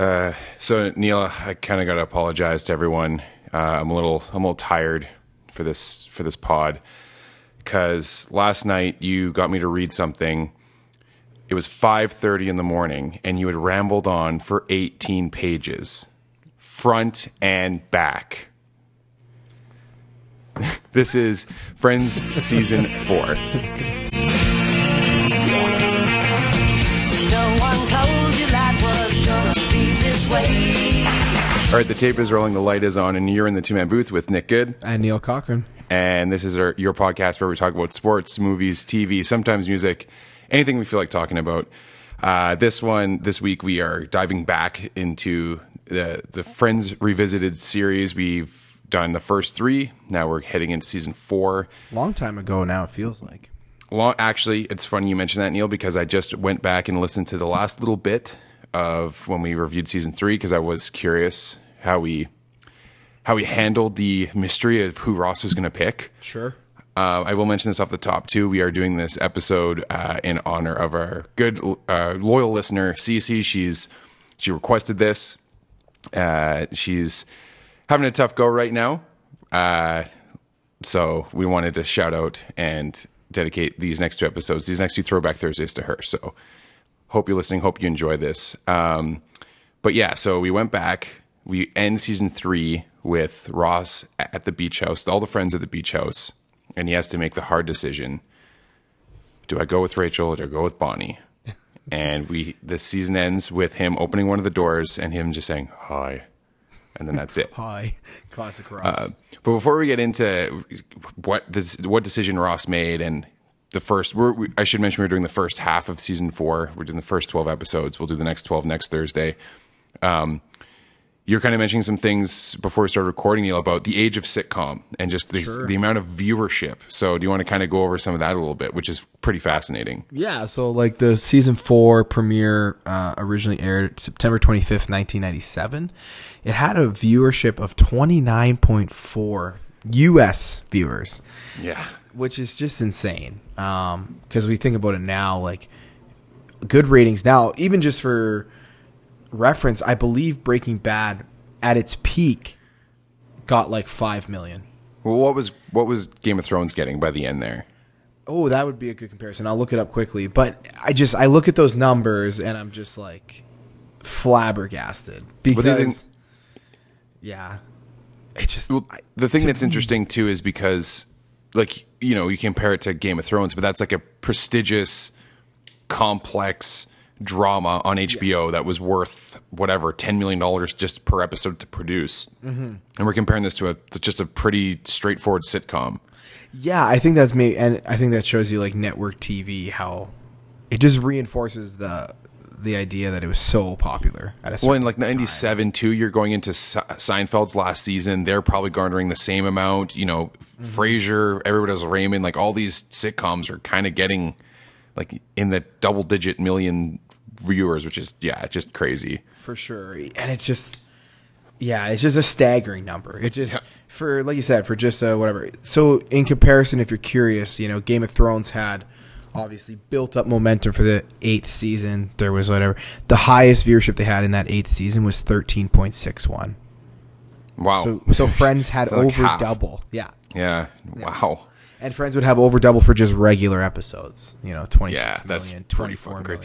Uh, so Neil, I kind of got to apologize to everyone. Uh, I'm a little, I'm a little tired for this for this pod because last night you got me to read something. It was 5:30 in the morning, and you had rambled on for 18 pages, front and back. this is Friends season four. All right, the tape is rolling, the light is on, and you're in the two man booth with Nick Good. And Neil Cochran. and this is our, your podcast where we talk about sports, movies, TV, sometimes music, anything we feel like talking about. Uh, this one, this week, we are diving back into the the Friends Revisited series. We've done the first three. Now we're heading into season four. Long time ago now, it feels like. Long, actually, it's funny you mentioned that, Neil, because I just went back and listened to the last little bit of when we reviewed season three because I was curious how we how we handled the mystery of who Ross was going to pick. Sure. Uh, I will mention this off the top too. We are doing this episode uh, in honor of our good uh, loyal listener Cece. She's she requested this. Uh, she's having a tough go right now, uh, so we wanted to shout out and dedicate these next two episodes, these next two Throwback Thursdays to her. So hope you're listening. Hope you enjoy this. Um, but yeah, so we went back. We end season three with Ross at the beach house, all the friends at the beach house, and he has to make the hard decision: Do I go with Rachel or do I go with Bonnie? And we the season ends with him opening one of the doors and him just saying hi, and then that's it. Hi. Classic Ross. Uh, but before we get into what this, what decision Ross made and the first, we're, we, I should mention we're doing the first half of season four. We're doing the first twelve episodes. We'll do the next twelve next Thursday. Um, you're kind of mentioning some things before we started recording, Neil, about the age of sitcom and just the, Sure. the amount of viewership. So, do you want to kind of go over some of that a little bit, which is pretty fascinating? yeah, so like the season four premiere uh, originally aired September 25th, 1997. It had a viewership of 29.4 US viewers. Yeah, which is just insane. Um, because we think about it now, like good ratings now, even just for reference, I believe Breaking Bad at its peak got like five million. Well, what was what was Game of Thrones getting by the end there? Oh, that would be a good comparison. I'll look it up quickly, but I just I look at those numbers and I'm just like flabbergasted because yeah, it just Well, the thing that's interesting too is because, like, you know, you compare it to Game of Thrones, but that's like a prestigious, complex drama on HBO that was worth whatever ten million dollars just per episode to produce, mm-hmm. and we're comparing this to a to just a pretty straightforward sitcom. Yeah, I think that's me, and I think that shows you like network TV how it just reinforces the the idea that it was so popular at a Well, in like '97 too, you're going into Se- Seinfeld's last season. They're probably garnering the same amount. You know, Frasier, everybody does Raymond. Like all these sitcoms are kind of getting like in the double digit million viewers, which is yeah, just crazy. for sure, and it's just yeah, it's just a staggering number. It just for like you said for just uh, whatever. So in comparison, if you're curious, you know, Game of Thrones had obviously built up momentum for the eighth season. There was whatever the highest viewership they had in that eighth season was thirteen point six one. Wow. So so Friends had like over half. double. Yeah. yeah. Wow. And Friends would have over double for just regular episodes. You know, twenty Yeah, that's million, pretty 24 fucking great.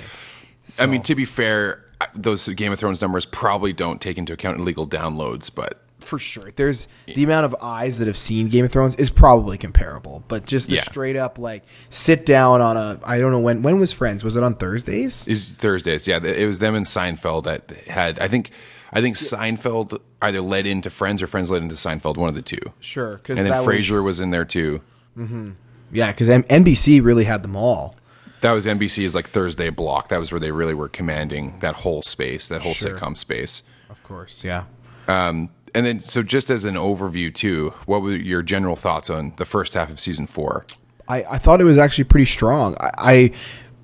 I mean, to be fair, those Game of Thrones numbers probably don't take into account illegal downloads, but for sure. There's the amount of eyes that have seen Game of Thrones is probably comparable, but just the Yeah. straight up like sit down on a I don't know when when was Friends? Was it on Thursdays? Is Thursdays? Yeah, it was them and Seinfeld that had. I think. I think Seinfeld either led into Friends or Friends led into Seinfeld. One of the two. Sure, because And then Frasier was in there too. Mm-hmm. yeah, because NBC really had them all. That was NBC's like Thursday block. That was where they really were commanding that whole space, that whole Sure. sitcom space. Of course, yeah. Um, And then, so just as an overview too, what were your general thoughts on the first half of season four? I, I thought it was actually pretty strong. I, I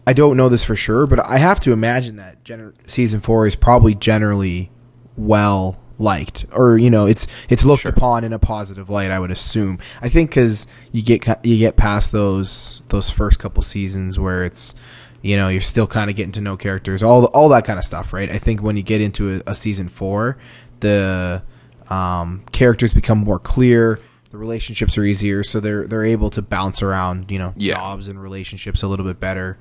I don't know this for sure, but I have to imagine that gener- season four is probably generally well liked, or you know, it's it's looked upon in a positive light. I would assume. I think because you get you get past those those first couple seasons where it's You know, you're still kind of getting to know characters, all all that kind of stuff, right? I think when you get into a, a season four, the um, characters become more clear. The relationships are easier, so they're they're able to bounce around, you know, Yeah. jobs and relationships a little bit better.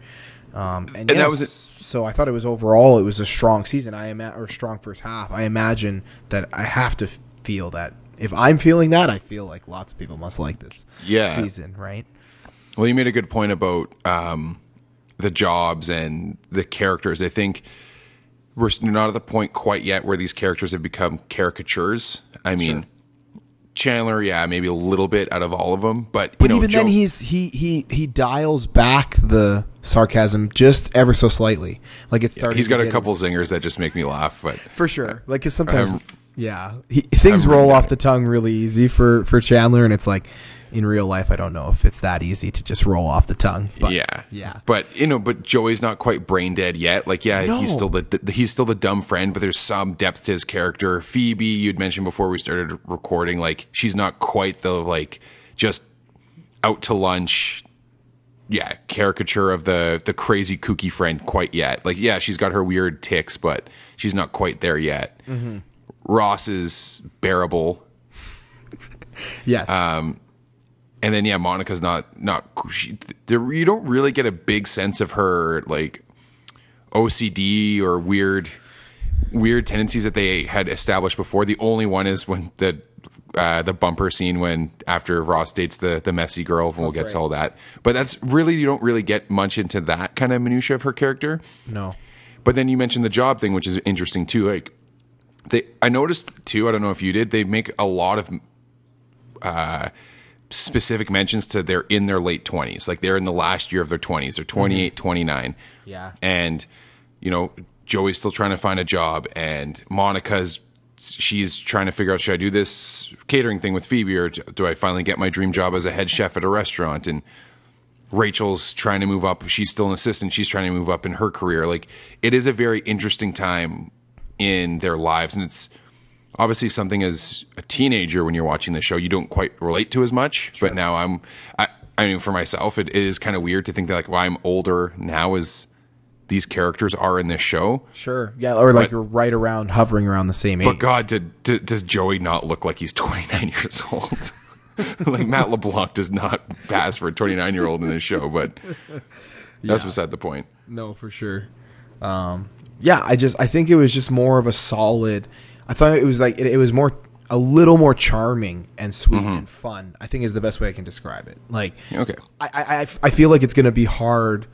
Um, and, that yes, was it- so I thought it was overall it was a strong season. I ima- or strong first half. I imagine that I have to feel that if I'm feeling that, I feel like lots of people must like this Yeah. season, right? Well, you made a good point about um, the jobs and the characters. I think we're not at the point quite yet where these characters have become caricatures. I mean, Chandler, yeah, maybe a little bit out of all of them, but you But know, even then, he's he he he dials back the sarcasm just ever so slightly. Like it's starting. he's got a couple zingers that just make me laugh. But for sure. Like 'cause sometimes, I'm- yeah, he, things I'm roll off the tongue really easy for for Chandler, and it's like in real life, I don't know if it's that easy to just roll off the tongue. But, yeah, yeah. But you know, but Joey's not quite brain dead yet. Like, yeah, No. he's still the, the he's still the dumb friend, but there's some depth to his character. Phoebe, you'd mentioned before we started recording, like she's not quite the like just out to lunch. Yeah, caricature of the the crazy kooky friend quite yet. Like, yeah, she's got her weird ticks, but she's not quite there yet. Mm-hmm. Ross is bearable. yes, Um, and then yeah, Monica's not not she, there. You don't really get a big sense of her like OCD or weird weird tendencies that they had established before. The only one is when the uh, the bumper scene when after Ross dates the the messy girl. and We'll get to all that, but that's really you don't really get much into that kind of minutia of her character. no, But then you mentioned the job thing, which is interesting too. Like they, I noticed too. I don't know if you did. They make a lot of uh, specific mentions to they're in their late twenties, like they're in the last year of their twenties. They're mm-hmm. 28, 29. Yeah. and you know Joey's still trying to find a job, and Monica's she's trying to figure out should I do this catering thing with Phoebe, or do I finally get my dream job as a head chef at a restaurant? And Rachel's trying to move up. She's still an assistant. She's trying to move up in her career. Like it is a very interesting time in their lives, and it's obviously something as a teenager when you're watching the show you don't quite relate to as much. But now I'm, I, I mean, for myself, it, it is kind of weird to think that like, well, I'm older now as these characters are in this show. sure, yeah, or like But- you're right around hovering around the same age. But God, did, did, does Joey not look like he's 29 years old? like Matt LeBlanc does not pass for a 29 year old in this show, but that's beside the point. No, for sure. Um, yeah, I just I think it was just more of a solid. I thought it was like it, it was more a little more charming and sweet mm-hmm. and fun. I think is the best way I can describe it. Like, Okay. I I, I- I feel like it's going to be hard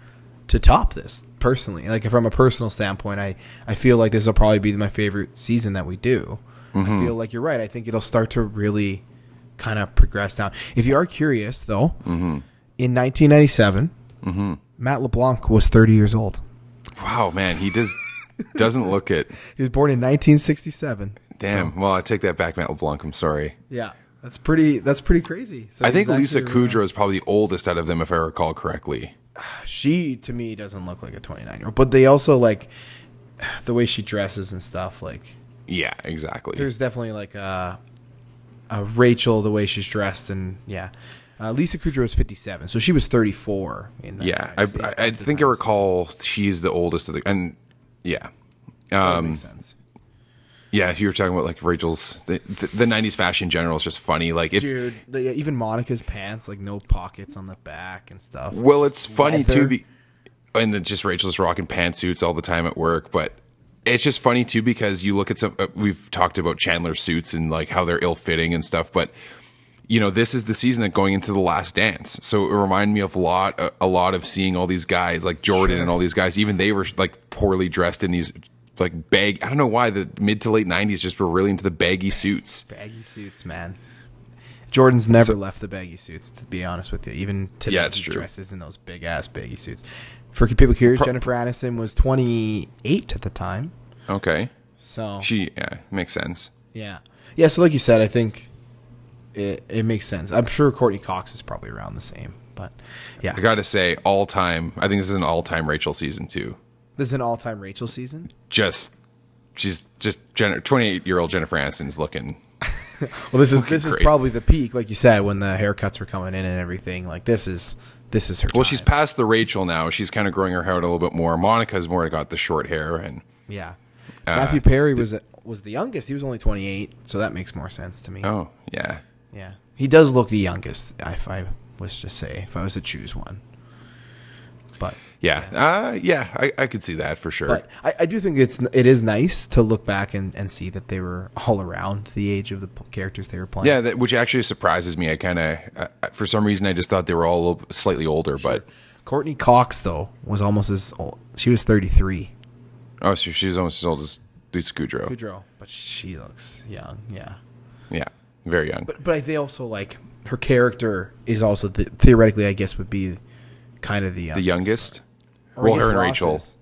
to top this personally. Like from a personal standpoint, I I feel like this will probably be my favorite season that we do. I mm-hmm. feel like you're right. I think it'll start to really kind of progress down. If you are curious, though, mm-hmm. in 1997, Matt LeBlanc was 30 years old. Wow, man, he does doesn't look it. He was born in 1967. Damn. Well, I take that back, Matt LeBlanc. I'm sorry. Yeah, that's pretty. That's pretty crazy. So I think Lisa Kudrow is probably the oldest out of them, if I recall correctly. She to me doesn't look like a 29 year old, but they also like the way she dresses and stuff. Like Yeah, exactly. there's definitely like a, a Rachel the way she's dressed and yeah. Uh, Lisa Kudrow is 57, so she was 34. In yeah, I, I, I think I recall she's the oldest of the, and yeah, That um, makes sense. yeah. You were talking about like Rachel's the, the, the '90s fashion in general is just funny. Like it's Dude, the, yeah, even Monica's pants, like no pockets on the back and stuff. well, it's funny Leather. too. Be, and then just Rachel's rocking pantsuits all the time at work, but it's just funny too because you look at some. Uh, we've talked about Chandler suits and like how they're ill fitting and stuff, but you know this is the season that going into the last dance so it reminded me of a lot a, a lot of seeing all these guys like jordan and all these guys even they were like poorly dressed in these like bag i don't know why the mid to late 90s just were really into the baggy suits baggy suits, man. Jordan's never left the baggy suits, to be honest with you. Even today, Yeah, it's he true. dresses in those big ass baggy suits. For people curious, Jennifer Aniston was 28 at the time. okay So she yeah makes sense yeah, yeah. So like you said, I think it it makes sense. I'm sure Courteney Cox is probably around the same, but yeah, i gotta say all time i think this is an all-time rachel season too this is an all time Rachel season. just she's just Jen, 28 year old jennifer aniston's looking Well, this is this is probably the peak, like you said, when the haircuts were coming in and everything. Like this is this is her. Well, time. she's past the Rachel now. She's kind of growing her hair out a little bit more. Monica's more got the short hair, and yeah. Uh, Matthew Perry was was the youngest. He was only 28, so that makes more sense to me. oh yeah, Yeah, he does look the youngest. If I was to say, if I was to choose one, but yeah, uh, yeah. I, I could see that for sure. but I, I do think it's it is nice to look back and, and see that they were all around the age of the characters they were playing. yeah, that, which actually surprises me. I kind of, uh, for some reason, I just thought they were all slightly older. But Courteney Cox though was almost as old. She was 33. oh, so she's almost as old as Lisa Kudrow. Kudrow, but she looks young. Yeah. Yeah, very young. But but they also like her character is also the, theoretically, I guess, would be kind of the the youngest. Well, her and Ross Rachel. is.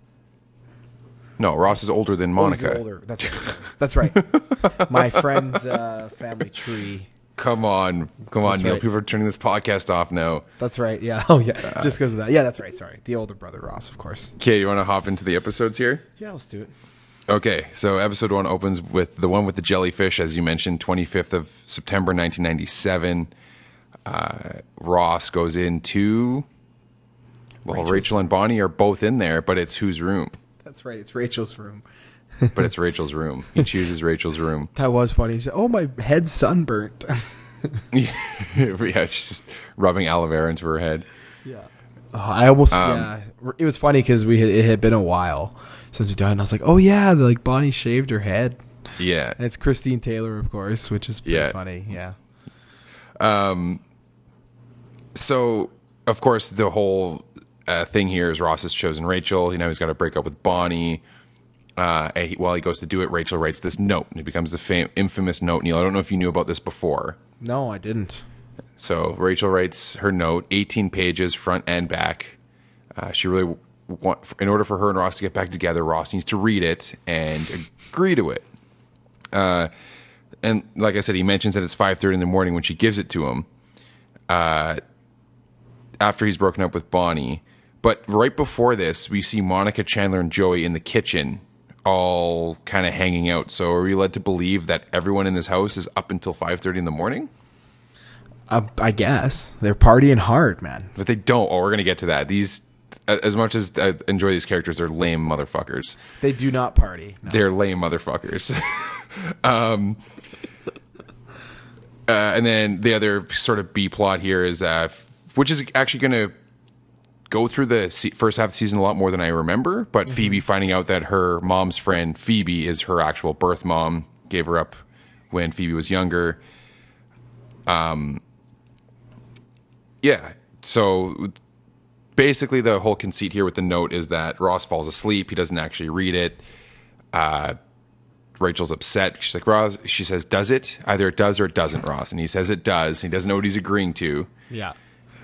No, Ross is older than Monica. older. That's right. That's right. My friend's uh, family tree. Come on, come on, That's Neil. right. People are turning this podcast off now. That's right. Yeah. Oh yeah. Just because of that. Yeah. That's right. Sorry. The older brother Ross, of course. Okay, you want to hop into the episodes here? Yeah. Let's do it. Okay, so episode one opens with the one with the jellyfish, as you mentioned, 25th of September 1997. Uh, Ross goes into. Well, Rachel's Rachel and Bonnie are both in there, but it's whose room? That's right. It's Rachel's room. But it's Rachel's room. He chooses Rachel's room. That was funny. He said, "Oh, my head's sunburnt." yeah, she's just rubbing aloe vera into her head. yeah. Oh, I almost. Um, yeah. It was funny because we had, it had been a while since we done. And I was like, "Oh yeah," like Bonnie shaved her head. Yeah. And it's Christine Taylor, of course, which is pretty Yeah. funny. Yeah. Um. so of course the whole uh, thing here is Ross has chosen Rachel. You know he's got to break up with Bonnie. Uh, he, while he goes to do it, Rachel writes this note, and it becomes the fam- infamous note. Neil, I don't know if you knew about this before. No, I didn't. So Rachel writes her note, 18 pages, front and back. Uh, she really in order for her and Ross to get back together, Ross needs to read it and agree to it. Uh, and like I said, he mentions that it's 5:30 in the morning when she gives it to him. Uh, after he's broken up with Bonnie, but right before this, we see Monica, Chandler, and Joey in the kitchen, all kind of hanging out. So are we led to believe that everyone in this house is up until 5:30 in the morning? Uh, I guess they're partying hard, man. But they don't. Oh, we're gonna get to that. These, as much as I enjoy these characters, they're lame motherfuckers. They do not party. No. They're lame motherfuckers. um, uh, and then the other sort of B plot here is, uh, which is actually gonna go through the se- first half of the season a lot more than I remember. But Phoebe finding out that her mom's friend Phoebe is her actual birth mom, gave her up when Phoebe was younger. Um, Yeah. So basically, the whole conceit here with the note is that Ross falls asleep. He doesn't actually read it. Uh, Rachel's upset. She's like, Ross, she says, does it? Either it does or it doesn't, Ross. And he says it does. He doesn't know what he's agreeing to. Yeah.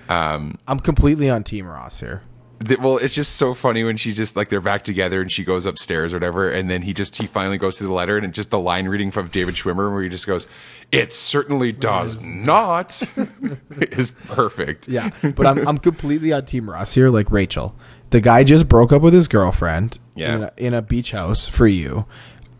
Um, I'm completely on Team Ross here. Th- Well, it's just so funny when she just like they're back together and she goes upstairs or whatever, and then he just he finally goes to the letter and it's just the line reading from David Schwimmer where he just goes, "It certainly does not," is perfect. Yeah, but I'm I'm completely on Team Ross here. Like Rachel, the guy just broke up with his girlfriend Yeah. in, a, in a beach house for you,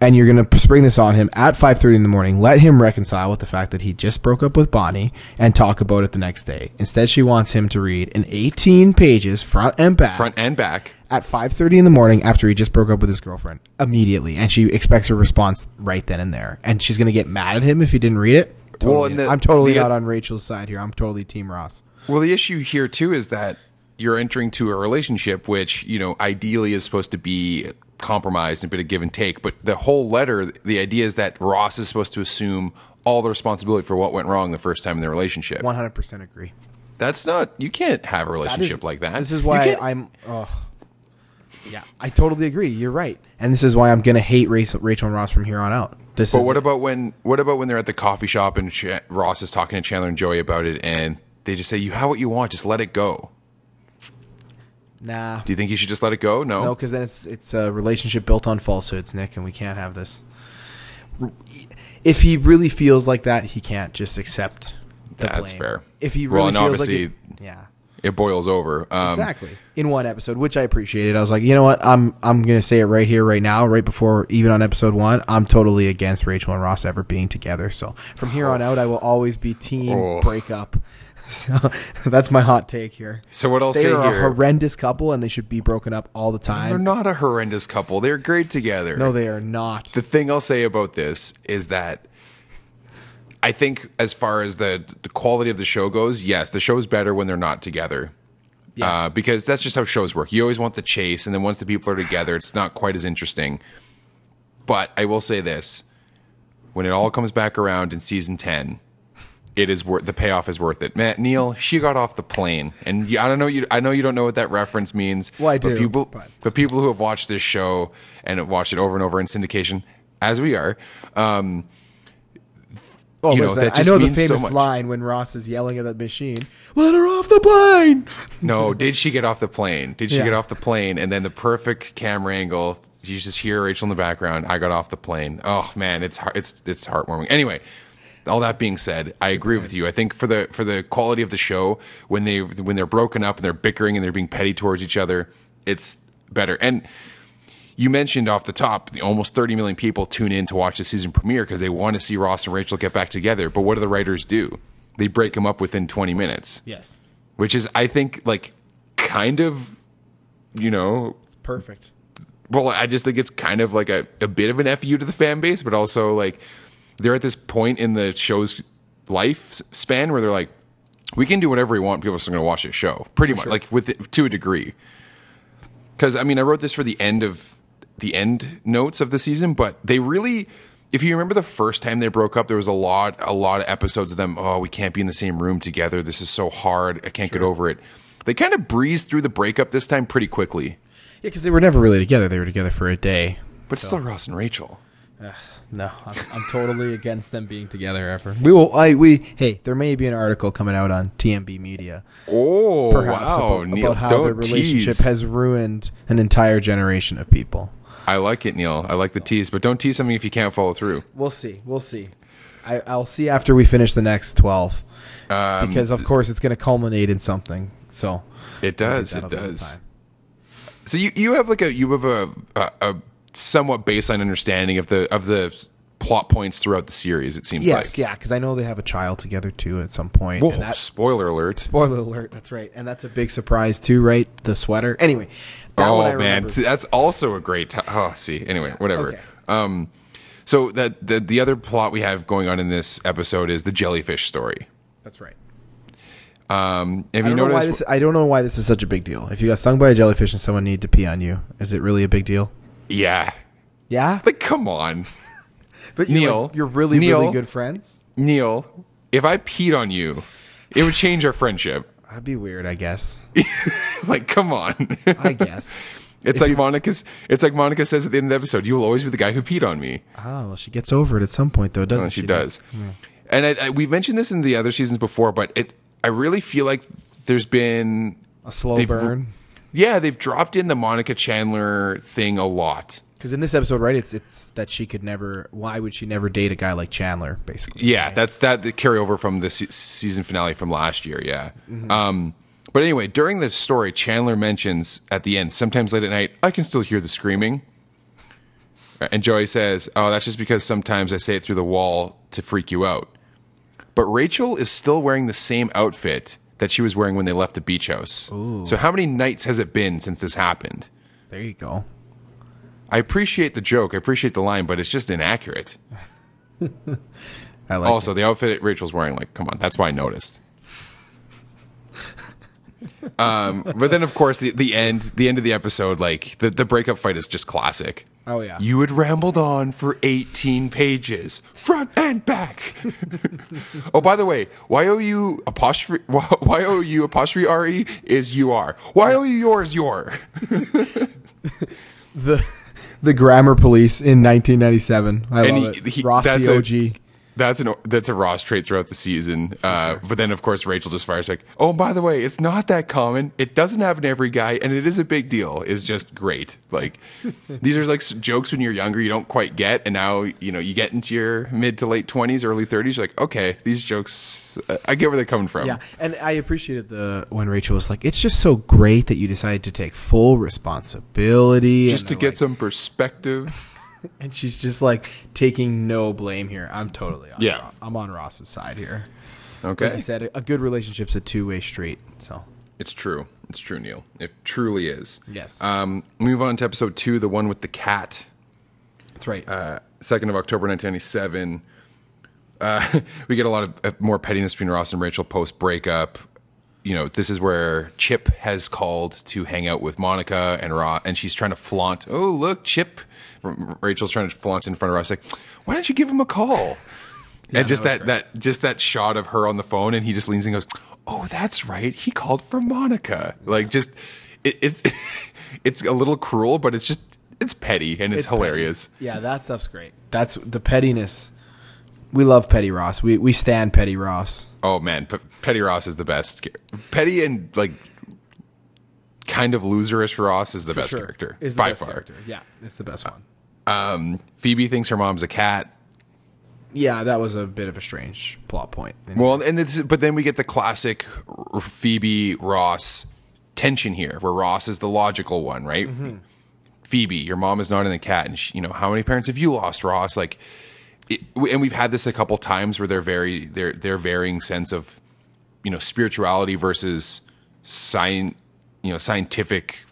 and you're gonna spring this on him at 5:30 in the morning. Let him reconcile with the fact that he just broke up with Bonnie and talk about it the next day. Instead, she wants him to read an 18 pages front and back Front and back. at 5:30 in the morning after he just broke up with his girlfriend immediately, and she expects a response right then and there, and she's gonna get mad at him if he didn't read it. Well, Totally. and the- I'm totally the- not on Rachel's side here. I'm totally Team Ross. Well, the issue here too is that you're entering to a relationship which you know ideally is supposed to be compromised and a bit of give and take. But the whole letter, the idea is that Ross is supposed to assume all the responsibility for what went wrong the first time in their relationship. 100% agree. That's not. You can't have a That is- relationship like that. This is why can't- I'm. Oh, yeah, I totally agree. You're right, and this is why I'm gonna hate Rachel, Rachel and Ross from here on out. This But what about when? What about when they're at the coffee shop and Ch- Ross is talking to Chandler and Joey about it, and they just say, "You have what you want. Just let it go." Nah? Do you think you should just let it go? No. No, because then it's it's a relationship built on falsehoods, Nick, and we can't have this. If he really feels like that, he can't just accept. That's blame. fair. If he Well, really and feels obviously- like it, yeah, it boils over. Um, Exactly. In one episode, which I appreciated. I was like, you know what? I'm I'm gonna say it right here, right now, right before even on episode one. I'm totally against Rachel and Ross ever being together. So from here on out, I will always be team Oh. breakup. So that's my hot take here. So what I'll They say are a horrendous couple, and they should be broken up all the time. they're not a horrendous couple. They're great together. No, they are not. the thing I'll say about this is that I think as far as the, the quality of the show goes, yes, the show is better when they're not together. Yes. Uh, because that's just how shows work. You always want the chase, and then once the people are together, it's not quite as interesting. But I will say this: when it all comes back around in season ten, it is worth the payoff is worth it. Matt Neil, she got off the plane, and I don't know you. I know you don't know what that reference means. Well, I but do, People, but- but people who have watched this show and have watched it over and over in syndication, as we are, um, Oh, you know, listen, that I know the so famous much. line when Ross is yelling at that machine, "Let her off the plane!" No, did she get off the plane? Did she Yeah. get off the plane? And then the perfect camera angle. You just hear Rachel in the background. I got off the plane. Oh man, it's heart- it's it's heartwarming. Anyway, all that being said, I agree with you. I think for the for the quality of the show, when they when they're broken up and they're bickering and they're being petty towards each other, it's better. And you mentioned off the top, the almost 30 million people tune in to watch the season premiere because they want to see Ross and Rachel get back together. But what do the writers do? They break them up within 20 minutes Yes, which is I think like kind of you know it's perfect. well I just think it's kind of like a, a bit of an FU to the fan base but also like they're at this point in the show's life span where they're like we can do whatever we want people are still going to watch this show. Pretty much like with it, to a degree. Because I mean I wrote this for the end of the end notes of the season but they really if you remember the first time they broke up there was a lot a lot of episodes of them oh we can't be in the same room together. This is so hard. I can't get over it. They kind of breezed through the breakup this time pretty quickly. Yeah, because they were never really together. They were together for a day. but it's still Ross and Rachel No, I'm, I'm totally against them being together ever. We will. I we hey, there may be an article coming out on TMB Media, oh perhaps wow about, Neil about how their don't relationship tease has ruined an entire generation of people. I like it Neil I like the tease but don't tease something if you can't follow through We'll see. We'll see. I, I'll see after we finish the next twelve, Um, because of course it's going to culminate in something. So It does. It that'll be the does. So you you have like a you have a, a a somewhat baseline understanding of the of the plot points throughout the series. It seems Yes, like. yeah, because I know they have a child together too at some point. Whoa, that- spoiler alert. spoiler alert. That's right, and that's a big surprise too, right? The sweater. Anyway, that one I Oh man. That's also a great. T- oh, see. Anyway, whatever. okay. Um, so that the the other plot we have going on in this episode is the jellyfish story. That's right. Um, have you don't, know why noticed? this, I don't know why this is such a big deal. If you got stung by a jellyfish and someone needed to pee on you, is it really a big deal? Yeah. Yeah, Like, come on, but you're, Neil, like- you're really Neil. really good friends. Neil. If I peed on you, it would change our friendship. That'd be weird, I guess. like, come on. I guess. It's like Monica's. It's like Monica says at the end of the episode. You will always be the guy who peed on me. Oh, well, she gets over it at some point, though, doesn't Oh, she? she does. And I, I, we mentioned this in the other seasons before, but it. I really feel like there's been. A slow burn. Yeah, they've dropped in the Monica Chandler thing a lot. Because in this episode, right, it's it's that she could never. Why would she never date a guy like Chandler? Basically. Yeah, that's that the carryover from the se- season finale from last year. Yeah. Um, but anyway, during the story, Chandler mentions at the end, sometimes late at night, I can still hear the screaming. And Joey says, "Oh, that's just because sometimes I say it through the wall to freak you out." But Rachel is still wearing the same outfit that she was wearing when they left the beach house. So how many nights has it been since this happened? There you go. I appreciate the joke, I appreciate the line, but it's just inaccurate. I like. also, the outfit Rachel's wearing, like, come on, that's why I noticed. um, but then, of course, the, the end, the end of the episode, like the, the breakup fight is just classic. Oh, yeah. you had rambled on for eighteen pages, front and back. oh, by the way, why are Y O U apostrophe Y O U apostrophe R E is U R. Y O U yours your. the the grammar police in 1997. I And love he- it. he- Ross that's the a- OG. That's an that's a Ross trait throughout the season. Uh, But then, of course, Rachel just fires like, "Oh, by the way, it's not that common. It doesn't happen to every guy, and it is a big deal." Is just great. Like these are like jokes when you're younger you don't quite get, and now you know you get into your mid to late twenties, early thirties. You're like, okay, these jokes, uh, I get where they're coming from. Yeah, and I appreciated the when Rachel was like, "It's just so great that you decided to take full responsibility, Just to get like- some perspective. And she's just like taking no blame here. I'm totally on Yeah. Ross. I'm on Ross's side here. Okay. Like I said, a good relationship's a two way street. So it's true. It's true, Neil. It truly is. Yes. Um, move on to episode two, the one with the cat. that's right. uh, 2nd of October 1997. Uh, we get a lot of uh, more pettiness between Ross and Rachel post breakup. You know, this is where Chip has called to hang out with Monica and Ross, and she's trying to flaunt. Oh, look, Chip. Rachel's trying to flaunt in front of Ross, like, why don't you give him a call? and just that that, that just that shot of her on the phone, and he just leans and goes, "Oh, that's right. He called for Monica." Like, just it, it's it's a little cruel, but it's just it's petty and it's, It's petty. hilarious. yeah, that stuff's great. That's the pettiness. We love Petty Ross. We we stand Petty Ross. Oh man, P- Petty Ross is the best. Petty and like kind of loserish Ross is the best character Is the by best far. character. Yeah, it's the best one. Um, Phoebe thinks her mom's a cat. Yeah, that was a bit of a strange plot point. Well, and it's but then we get the classic Phoebe Ross tension here, where Ross is the logical one, right? Mm-hmm. Phoebe, your mom is not in the cat, and she, you know how many parents have you lost, Ross? Like, it, and we've had this a couple times where they're very their their varying sense of you know spirituality versus science, you know scientific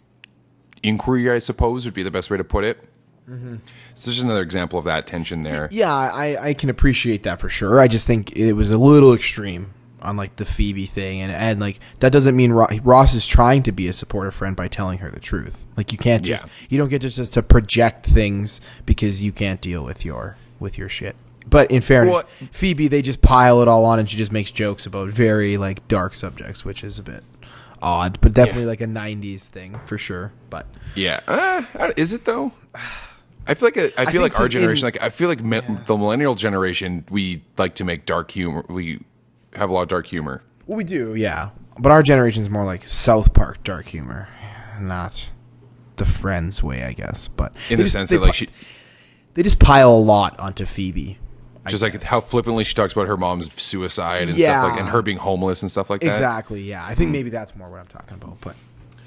inquiry, I suppose would be the best way to put it. Mm-hmm. So just another example of that tension there. Yeah, I, I can appreciate that for sure. I just think it was a little extreme on like the Phoebe thing, and and like that doesn't mean Ro- Ross is trying to be a supportive friend by telling her the truth. Like you can't just Yeah. you don't get just, just to project things because you can't deal with your with your shit. But in fairness, Well- Phoebe they just pile it all on, and she just makes jokes about very like dark subjects, which is a bit odd, but definitely Yeah. like a '90s thing for sure. But Yeah, uh, is it though? I feel like a, I feel think like our in- generation, like I feel like me, the millennial generation, we like to make dark humor. We have a lot of dark humor. Well, we do, yeah. But our generation's more like South Park dark humor, not the Friends way, I guess. But In the just- sense that like she, they just pile a lot onto Phoebe. Just like how flippantly she talks about her mom's suicide and stuff like, and her being homeless and stuff like that. exactly, yeah. I think hmm. maybe that's more what I'm talking about. But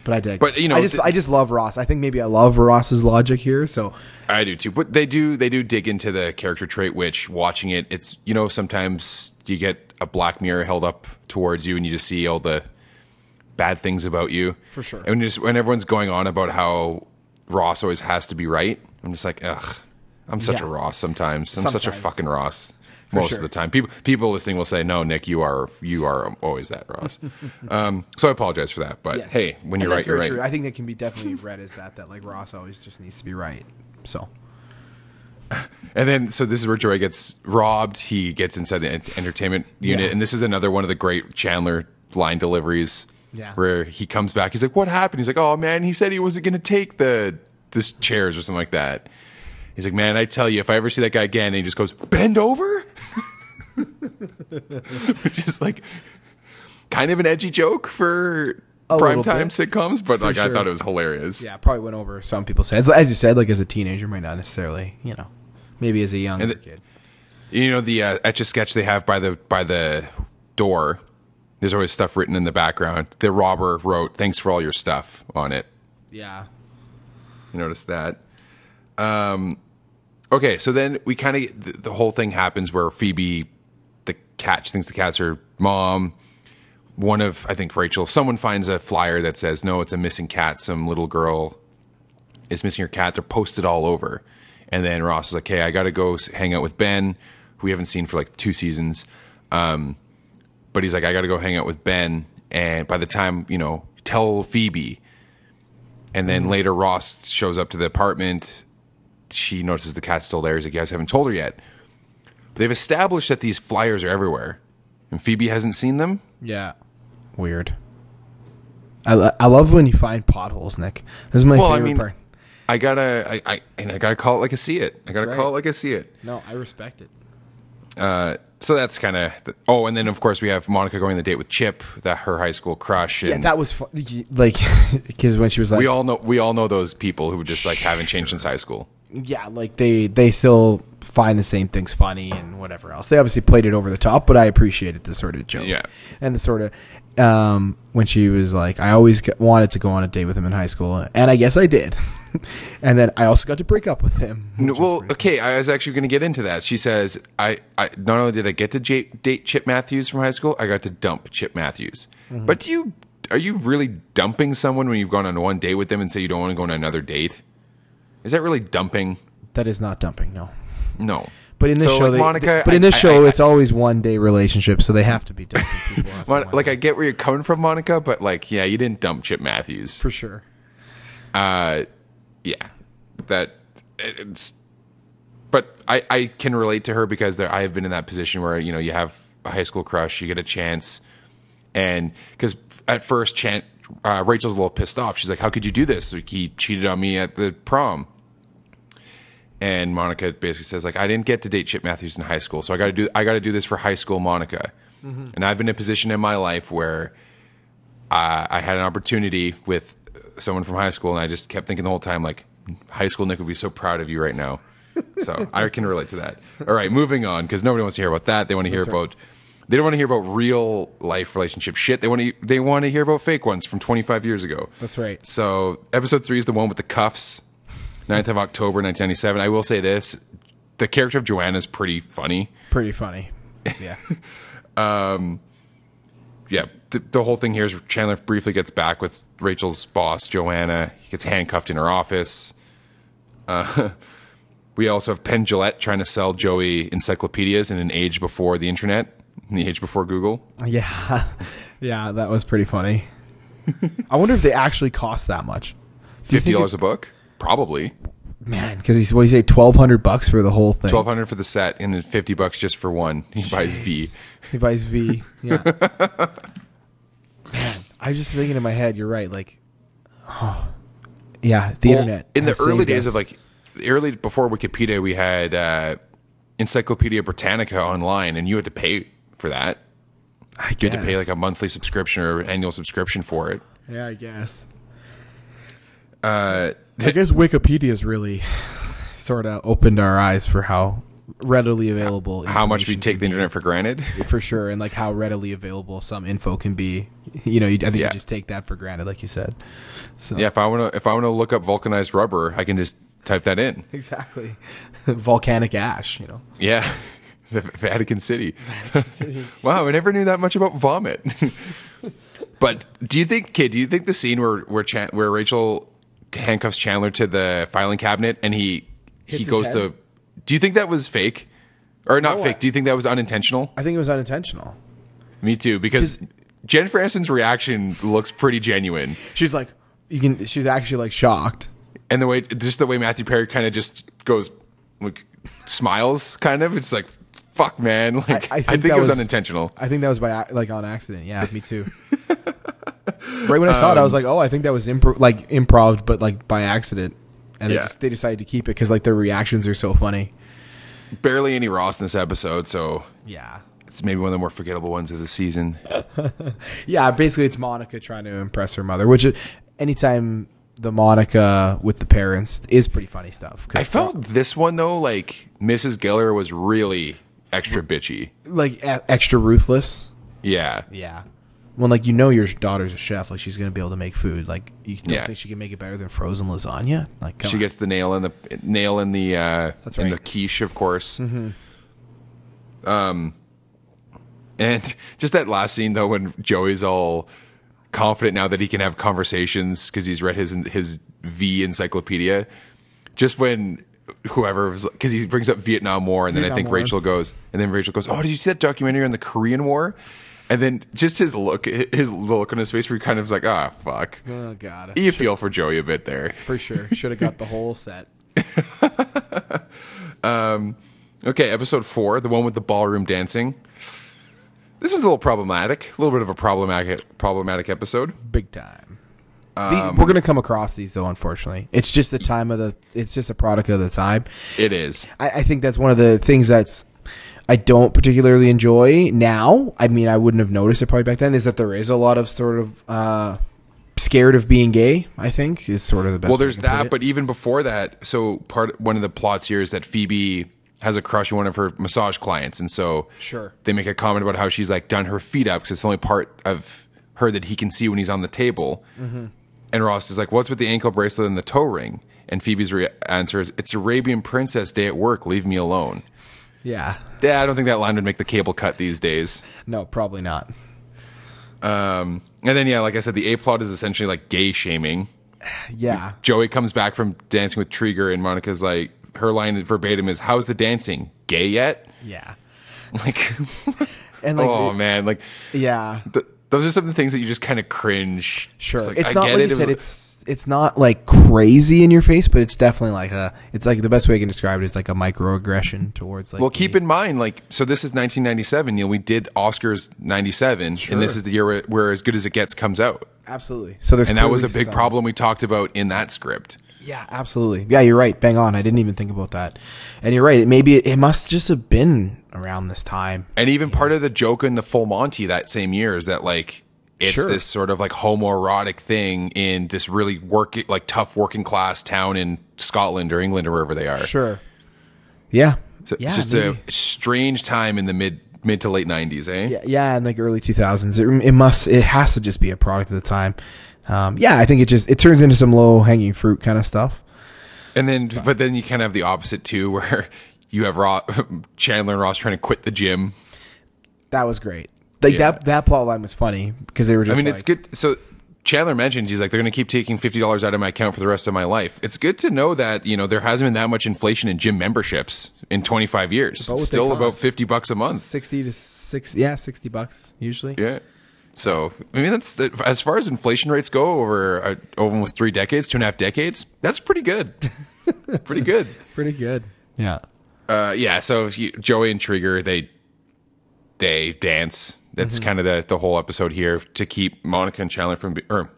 but I dig. But, you know, I just th- I just love Ross. I think maybe I love Ross's logic here. So I do too, but they do they do dig into the character trait. Which watching it, it's you know sometimes you get a black mirror held up towards you, and you just see all the bad things about you. For sure. And when, you just, when everyone's going on about how Ross always has to be right, I'm just like, ugh, I'm such a Ross sometimes. I'm such a fucking Ross. Most sure. of the time, people people listening will say, "No, Nick, you are you are always that Ross." um, so I apologize for that, but yes. hey, when you're right, you're right. True. I think that can be definitely read as that that like Ross always just needs to be right. So And then, so this is where Joey gets robbed. He gets inside the ent- entertainment unit, Yeah. and this is another one of the great Chandler line deliveries. Yeah. where he comes back. He's like, "What happened?" He's like, "Oh man, he said he wasn't going to take the this chairs or something like that." He's like, "Man, I tell you, if I ever see that guy again," and he just goes, "Bend over," which is like kind of an edgy joke for A primetime sitcoms, but like I thought it was hilarious. yeah, probably went over some people's heads. As you said, like as a teenager, might not necessarily, you know, maybe as a the- kid. You know the uh, etch a sketch they have by the by the door. There's always stuff written in the background. The robber wrote, "Thanks for all your stuff" on it. Yeah. You notice that. Um, okay, so then we kind of the, the whole thing happens where Phoebe, the cat, she thinks the cat's her mom. One of I think Rachel, someone finds a flyer that says, "No, it's a missing cat. Some little girl is missing her cat." They're posted all over, and then Ross is like, "Hey, I got to go hang out with Ben, who we haven't seen for like two seasons." Um, but he's like, "I got to go hang out with Ben," and by the time you know, tell Phoebe. And then later, Ross shows up to the apartment. She notices the cat's still there. He's like, "You guys haven't told her yet." But They've established that these flyers are everywhere, and Phoebe hasn't seen them. Yeah. Weird. I, lo- I love when you find potholes, Nick. This is my Well, I favorite mean, part. I gotta, I, I, and I gotta call it like I see it. I gotta That's call it like I see it. No, I respect it. Uh, so that's kind of oh, and then of course we have Monica going on the date with Chip, that her high school crush. And Yeah, that was fun. like because when she was like, we all know we all know those people who just like haven't changed since high school. Yeah, like they they still find the same things funny and whatever else. They obviously played it over the top, but I appreciated the sort of joke. Yeah. and the sort of um, when she was like, I always wanted to go on a date with him in high school, and I guess I did. and then I also got to break up with him. Well, okay, I was actually going to get into that. She says, I, I not only did I get to j- date Chip Matthews from high school, I got to dump Chip Matthews. Mm-hmm. But do you are you really dumping someone when you've gone on one date with them and say you don't want to go on another date? Is that really dumping? That is not dumping, no. No. But in this So, show, like, they, Monica, but in this I- show, I- it's always one day relationship, so they have to be dumping people. Mon- like. I get where you're coming from, Monica, but like, yeah, you didn't dump Chip Matthews. for sure. uh yeah that it's but i i can relate to her because there i have been in that position where you know you have a high school crush you get a chance and because at first Chan, uh, rachel's a little pissed off she's like how could you do this like, he cheated on me at the prom and monica basically says like i didn't get to date chip matthews in high school so i gotta do i gotta do this for high school monica and i've been in a position in my life where uh, I had an opportunity with someone from high school, and I just kept thinking the whole time, like, high school Nick would be so proud of you right now. So I can relate to that. All right, moving on, because nobody wants to hear about that. They want to hear about. They don't want to hear about real life relationship shit. They want to. They want to hear about fake ones from 25 years ago. That's right. So episode three is the one with the cuffs. 9th of October, 1997. I will say this: the character of Joanna is pretty funny. Pretty funny. Yeah. um, yeah, the, the whole thing here is Chandler briefly gets back with Rachel's boss, Joanna. He gets handcuffed in her office. Uh, we also have Penn Jillette trying to sell Joey encyclopedias in an age before the internet, in the age before Google. yeah. Yeah, that was pretty funny. I wonder if they actually cost that much. $50 it- a book, probably. Man, because he's what do you say, twelve hundred bucks for the whole thing. Twelve hundred for the set, and then fifty bucks just for one. He buys V. He buys V. Yeah. Man, I was just thinking in my head. You're right. Like, oh, yeah, the Well, internet. in the early days us. of like early before Wikipedia, we had uh, Encyclopedia Britannica online, and you had to pay for that. I You guess. had to pay like a monthly subscription or annual subscription for it. yeah, I guess. Uh, I guess Wikipedia Wikipedia's really sort of opened our eyes for how readily available. how much we take the internet for granted. for sure, and like how readily available some info can be. You know, you, I think Yeah. you just take that for granted, like you said. So Yeah, if I want to, if I want to look up vulcanized rubber, I can just type that in. exactly. Volcanic ash. You know. Yeah, the Vatican City. wow, I never knew that much about vomit. but do you think, kid? Do you think the scene where where Chan, where Rachel handcuffs Chandler to the filing cabinet and he he his goes head? to? Do you think that was fake, or not No, fake? I- Do you think that was unintentional? I think it was unintentional. Me too, because Jennifer Aniston's reaction looks pretty genuine. She's like, you can. She's actually like shocked. and the way just the way Matthew Perry kind of just goes like smiles, kind of. It's like fuck, man. Like I, I think, think it that was, was- unintentional. I think that was by ac- like on accident. Yeah, me too. right when I saw it, I Um, was like, oh, I think that was like improv, but like by accident. And they just they decided to keep it because like their reactions are so funny. Barely any Ross in this episode, so Yeah. it's maybe one of the more forgettable ones of the season. Yeah, basically it's Monica trying to impress her mother, which is anytime the Monica with the parents is pretty funny stuff. I felt this one though, like Mrs. Geller was really extra bitchy. like extra ruthless. Yeah, Yeah. When like you know your daughter's a chef, like she's gonna be able to make food. Like you don't Yeah. think she can make it better than frozen lasagna? Like she on. gets the nail in the nail in the uh, That's in the quiche, of course. Um, and just that last scene though, when Joey's all confident now that he can have conversations because he's read his his V encyclopedia. Just when whoever was because he brings up Vietnam War, and then I think War. Rachel goes, and then Rachel goes, "Oh, did you see that documentary on the Korean War?" And then just his look, his look on his face, where he kind of was like, "Ah, fuck." Oh god. You feel for Joey a bit there. For sure. Should have got the whole set. Okay, episode four, the one with the ballroom dancing. This was a little problematic, a little bit of a problematic problematic episode. Big time. The- we're gonna come across these though. Unfortunately, it's just the time of the. It's just a product of the time. It is. I, I think that's one of the things that's I don't particularly enjoy now. I mean, I wouldn't have noticed it probably back then. Is that there is a lot of sort of uh, scared of being gay. I think is sort of the best. Well, there's that, but even before that, so part one of the plots here is that Phoebe has a crush on one of her massage clients, and so Sure. they make a comment about how she's like done her feet up because it's the only part of her that he can see when he's on the table. Mm-hmm. And Ross is like, "What's with the ankle bracelet and the toe ring?" And Phoebe's re- answer is, "It's Arabian Princess Day at work. Leave me alone." Yeah, Yeah, I don't think that line would make the cable cut these days. no, probably not. Um, and then yeah, like I said, the A plot is essentially like gay shaming. Yeah, Joey comes back from dancing with Treeger, and Monica's like, her line verbatim is, "How's the dancing? Gay yet?" yeah, Like, and like, oh it- man, like yeah, th- those are some of the things that you just kind of cringe. Sure, Just like, it's I not get like it. you it said. was- It's it's not like crazy in your face, but it's definitely like a. It's like the best way I can describe it is like a microaggression towards like. well, keep in mind, like, so this is 1997. You know, we did Oscars 97, and this is the year where, where As Good as It Gets comes out, absolutely. So there's and that was a big some- problem we talked about in that script. Yeah, absolutely. Yeah, you're right. Bang on. I didn't even think about that. And you're right. Maybe it, it must just have been around this time. And even part of the joke in the Full Monty that same year is that like it's Sure. this sort of like homoerotic thing in this really work like tough working class town in Scotland or England or wherever they are. Sure. Yeah. So yeah. it's just maybe. a strange time in the mid mid to late nineties, eh? yeah, yeah, in like early 2000s. It, it must. It has to just be a product of the time. Um, yeah, I think it just it turns into some low hanging fruit kind of stuff. And then but then you kind of have the opposite too, where you have Ross, Chandler and Ross trying to quit the gym. That was great. Like Yeah. that that plot line was funny because they were just. I mean, like, it's good. So Chandler mentioned he's like they're going to keep taking fifty dollars out of my account for the rest of my life. It's good to know that you know there hasn't been that much inflation in gym memberships in twenty five years. About It's still about fifty bucks a month. sixty to six. Yeah, sixty bucks usually. Yeah. So I mean, that's as far as inflation rates go over uh, over almost three decades, two and a half decades. That's pretty good. pretty good. Pretty good. Yeah. Uh, yeah. So Joey and Treeger they they dance. That's Mm-hmm. kind of the the whole episode here to keep Monica and Chandler from be, or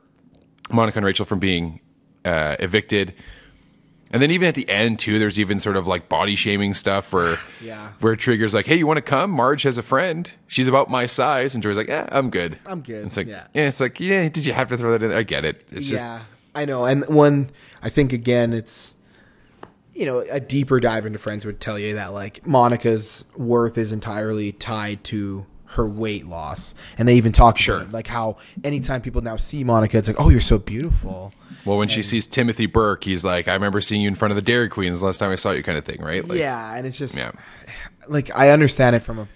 Monica and Rachel from being uh, evicted. And then even at the end too, there's even sort of like body shaming stuff where Yeah. where Treeger's like, "Hey, you want to come? Marge has a friend. She's about my size." And Joey's like, "Yeah, I'm good. I'm good. It's like, Yeah. yeah. it's like, yeah. Did you have to throw that in? there? I get it. It's just yeah, I know. And one, I think again, it's you know a deeper dive into Friends would tell you that like Monica's worth is entirely tied to her weight loss, and they even talk Sure. it, like how anytime people now see Monica, it's like, oh, you're so beautiful. well, when she sees Timothy Burke, he's like, "I remember seeing you in front of the Dairy Queen. Is the last time I saw you," kind of thing, right? Like, yeah, and it's just yeah. like I understand it from a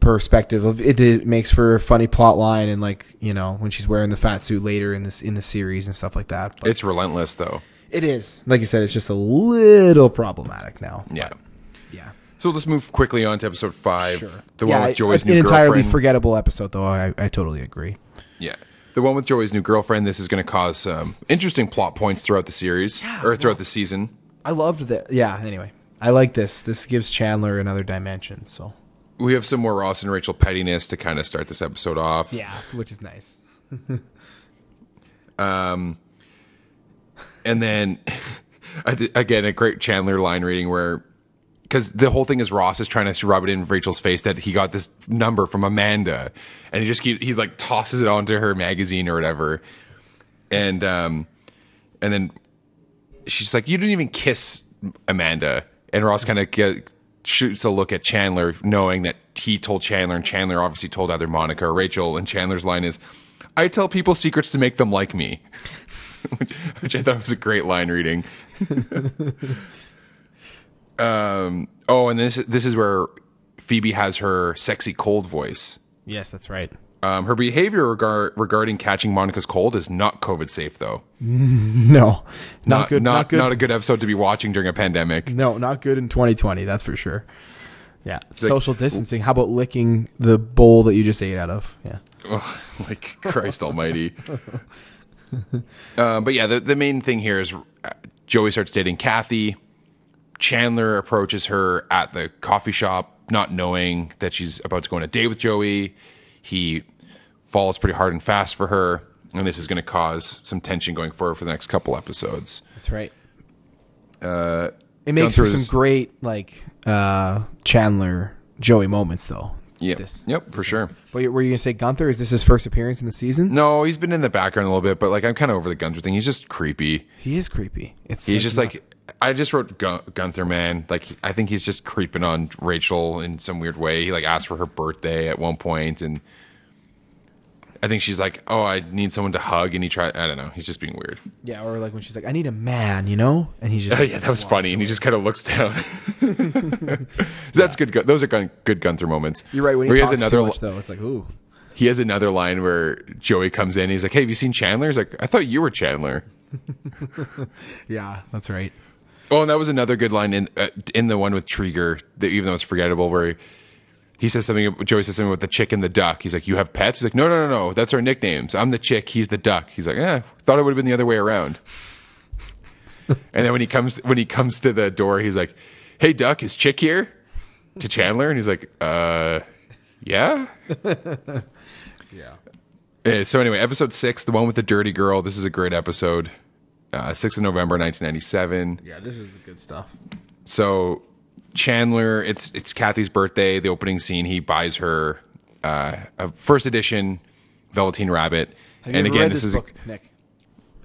perspective of it, it makes for a funny plot line and like you know when she's wearing the fat suit later in this in the series and stuff like that but It's relentless, though. it is like you said it's just a little problematic now Yeah. yeah So we'll just move quickly on to episode five. Sure. The one yeah, with Joey's an new entirely girlfriend. forgettable episode though I, I totally agree yeah. The one with Joey's new girlfriend. This is going to cause some interesting plot points throughout the series or throughout the season. I loved that yeah anyway I like this this gives Chandler another dimension so We have some more Ross and Rachel pettiness to kind of start this episode off. yeah which is nice um, And then again a great Chandler line reading where because the whole thing is Ross is trying to rub it in Rachel's face that he got this number from Amanda, and he just keep he like tosses it onto her magazine or whatever, and um, and then she's like, "You didn't even kiss Amanda," and Ross kind of shoots a look at Chandler, knowing that he told Chandler, and Chandler obviously told either Monica or Rachel, and Chandler's line is, "I tell people secrets to make them like me." which, which I thought was a great line reading. um, oh, and this this is where Phoebe has her sexy cold voice. yes that's right Um, her behavior regar- regarding catching Monica's cold is not COVID safe, though. no not, good Not, not, good Not a good episode to be watching during a pandemic. No, not good in 2020. That's for sure. Yeah, social distancing. How about licking the bowl that you just ate out of? Yeah, like Christ Almighty. uh, but yeah, the the main thing here is uh, Joey starts dating Kathy. Chandler approaches her at the coffee shop, not knowing that she's about to go on a date with Joey. He falls pretty hard and fast for her. and this is going to cause some tension going forward for the next couple episodes. That's right. Uh, it makes for some great like uh, Chandler Joey moments though. Yep, This- yep, for sure. But were you gonna say Gunther? Is this his first appearance in the season? No, he's been in the background a little bit, but like I'm kind of over the Gunther thing. He's just creepy. He is creepy. It's He's just like I just wrote Gun- Gunther, man. Like I think he's just creeping on Rachel in some weird way. He like asked for her birthday at one point, and I think she's like, "Oh, I need someone to hug," and he tried. I don't know. He's just being weird. yeah, or like when she's like, "I need a man," you know, and he's just Oh yeah, that was funny, and he just kind of looks down. So that's good. Those are gun- good Gunther moments. You're right. When he, Where talks has another much, though, it's like, ooh, he has another line where Joey comes in. He's like, "Hey, have you seen Chandler?" He's like, "I thought you were Chandler." yeah, that's right. Oh, and that was another good line in uh, in the one with Treeger, that even though it's forgettable, where he says something. Joey says something with the chick and the duck. He's like, "You have pets?" He's like, "No, no, no, no. That's our nicknames. I'm the chick. He's the duck." He's like, "Eh, thought it would have been the other way around." and then when he comes when he comes to the door, he's like, "Hey, duck, is chick here?" To Chandler, and he's like, "Uh, yeah." Yeah. Uh, so anyway, episode six, the one with the dirty girl. This is a great episode. Uh, 6th of November, 1997. Yeah, this is the good stuff. So Chandler, it's it's Kathy's birthday. The opening scene, he buys her uh, a first edition Velveteen Rabbit. Have you and ever again, read this, is book, Nick?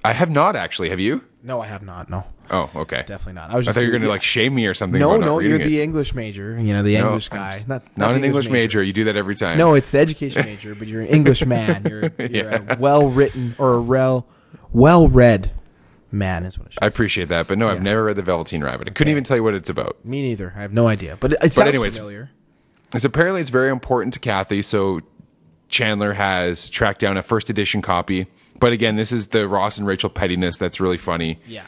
I have not actually. Have you? No, I have not. No, Oh, okay. definitely not. I was I thought you were going to yeah. like shame me or something. No, not no, you're the it. English major. You know, the No, English guy. just Not, not the an English major. You do that every time. No, it's the education major, but you're an English man. You're, you're Yeah. a well written or a well well read man is what it should I appreciate that, but no, I've Yeah. never read the Velveteen Rabbit. I couldn't even tell you what it's about. Me neither. I have no idea, but it, it sounds anyway, it's- familiar. So apparently it's very important to Kathy. So Chandler has tracked down a first edition copy. But again, this is the Ross and Rachel pettiness that's really funny. Yeah.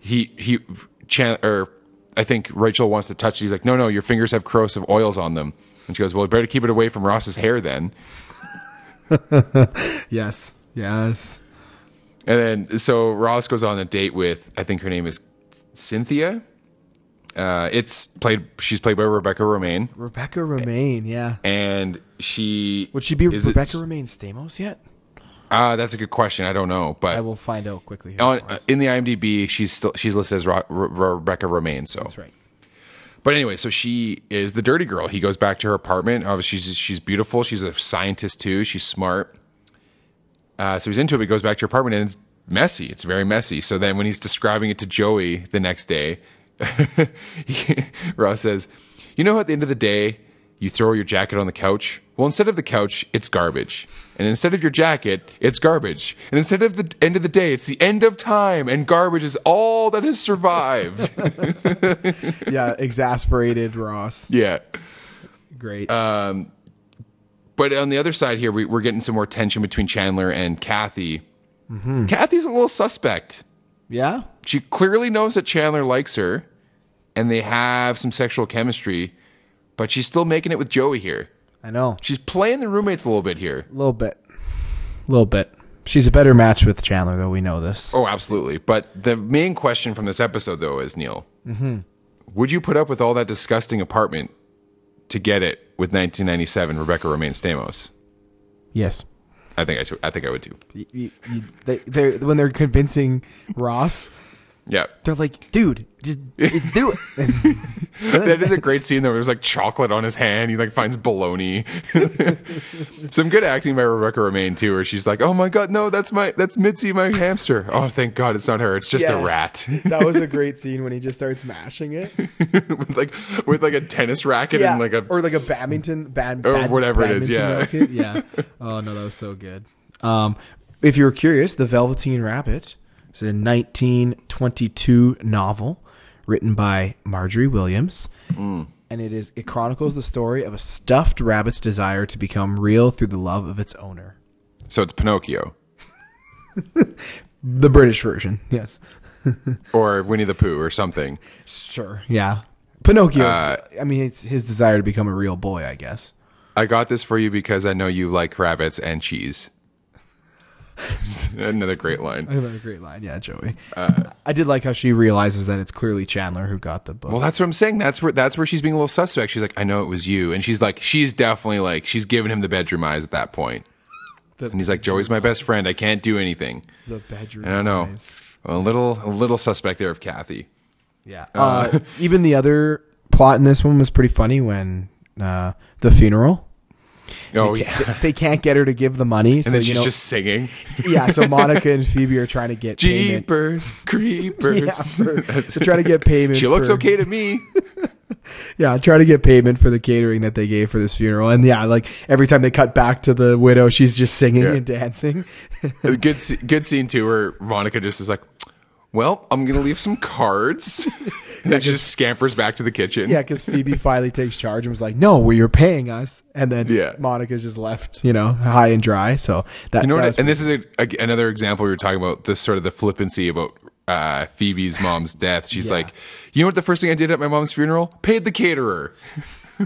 He he Chan or I think Rachel wants to touch it. He's like, no, no, your fingers have corrosive oils on them. And she goes, well, better keep it away from Ross's hair then. Yes. Yes. And then so Ross goes on a date with I think her name is Cynthia. Uh, it's played. She's played by Rebecca Romijn, Rebecca Romijn. Yeah. and she Would she be is it- Rebecca Romijn Stamos yet? Ah, that's a good question. I don't know, but I will find out quickly. Here on us. in the IMDb, she's still she's listed as Ro- Re- Rebecca Romijn. So, That's right. but anyway, so she is the dirty girl. He goes back to her apartment. Obviously, she's she's beautiful. She's a scientist too. She's smart. Uh, so he's into it. But he goes back to her apartment and it's messy. It's very messy. So then when he's describing it to Joey the next day, he, Ross says, "You know, at the end of the day, you throw your jacket on the couch. Well, instead of the couch, it's garbage, and instead of your jacket, it's garbage, and instead of the end of the day, it's the end of time, and garbage is all that has survived." Yeah. Exasperated Ross. yeah. Great. But on the other side here, we, we're getting some more tension between Chandler and Kathy. Mm-hmm. Kathy's a little suspect. yeah. She clearly knows that Chandler likes her, and they have some sexual chemistry, but she's still making it with Joey here. I know. She's playing the roommates a little bit here. A little bit. A little bit. She's a better match with Chandler, though. We know this. Oh, absolutely. But the main question from this episode, though, is Neil, mm-hmm. would you put up with all that disgusting apartment to get it with 1997 Rebecca Romijn Stamos? Yes. I think I. I think I would too. You, you- they, they're, when they're convincing Ross, Yeah. they're like, dude, just, just do it. That is a great scene though. There's like chocolate on his hand. He like finds bologna. Some good acting by Rebecca Romijn too, where she's like, "Oh my god, no, that's my that's Mitzi, my hamster. Oh, thank God, it's not her. It's just Yeah. a rat that was a great scene when he just starts mashing it. with like with like a tennis racket and like a or like a badminton, bad, Or whatever it is, yeah. racket. yeah. Oh no, that was so good. Um, if you were curious, the Velveteen Rabbit is a 1922 novel written by Margery Williams, Mm. and it is it chronicles the story of a stuffed rabbit's desire to become real through the love of its owner. so it's Pinocchio The British version, yes. or Winnie the Pooh or something. Sure. Yeah. Pinocchio. Uh, I mean, it's his desire to become a real boy, I guess. I got this for you because I know you like rabbits and cheese. Another great line. Another great line, yeah, Joey. I did like how she realizes that it's clearly Chandler who got the book. Well, that's what I'm saying. That's where that's where she's being a little suspect. She's like, I know it was you, and she's like, she's definitely like, she's giving him the bedroom eyes at that point. And he's like, Joey's my best friend. I can't do anything. the bedroom. I don't know. eyes. A little, a little suspect there of Kathy. Yeah. Uh, even the other plot in this one was pretty funny when uh, the funeral. Oh they, yeah, can't, they can't get her to give the money, so and then you she's know, just singing. yeah. So Monica and Phoebe are trying to get payment. Jeepers, creepers. Yeah, for, they're trying to get payment. she looks for- okay to me. Yeah, trying to get payment for the catering that they gave for this funeral, and yeah, like every time they cut back to the widow, she's just singing Yeah. and dancing. Good, good scene too, where Monica just is like, "Well, I'm gonna leave some cards." and she just scampers back to the kitchen. yeah, because Phoebe finally takes charge and was like, "No, well, you're paying us," and then Yeah. Monica's just left, you know, high and dry. So that You know that what? and this is a, a- another example we were talking about this sort of the flippancy about uh, Phoebe's mom's death. She's Yeah. like, you know what? The first thing I did at my mom's funeral, paid the caterer.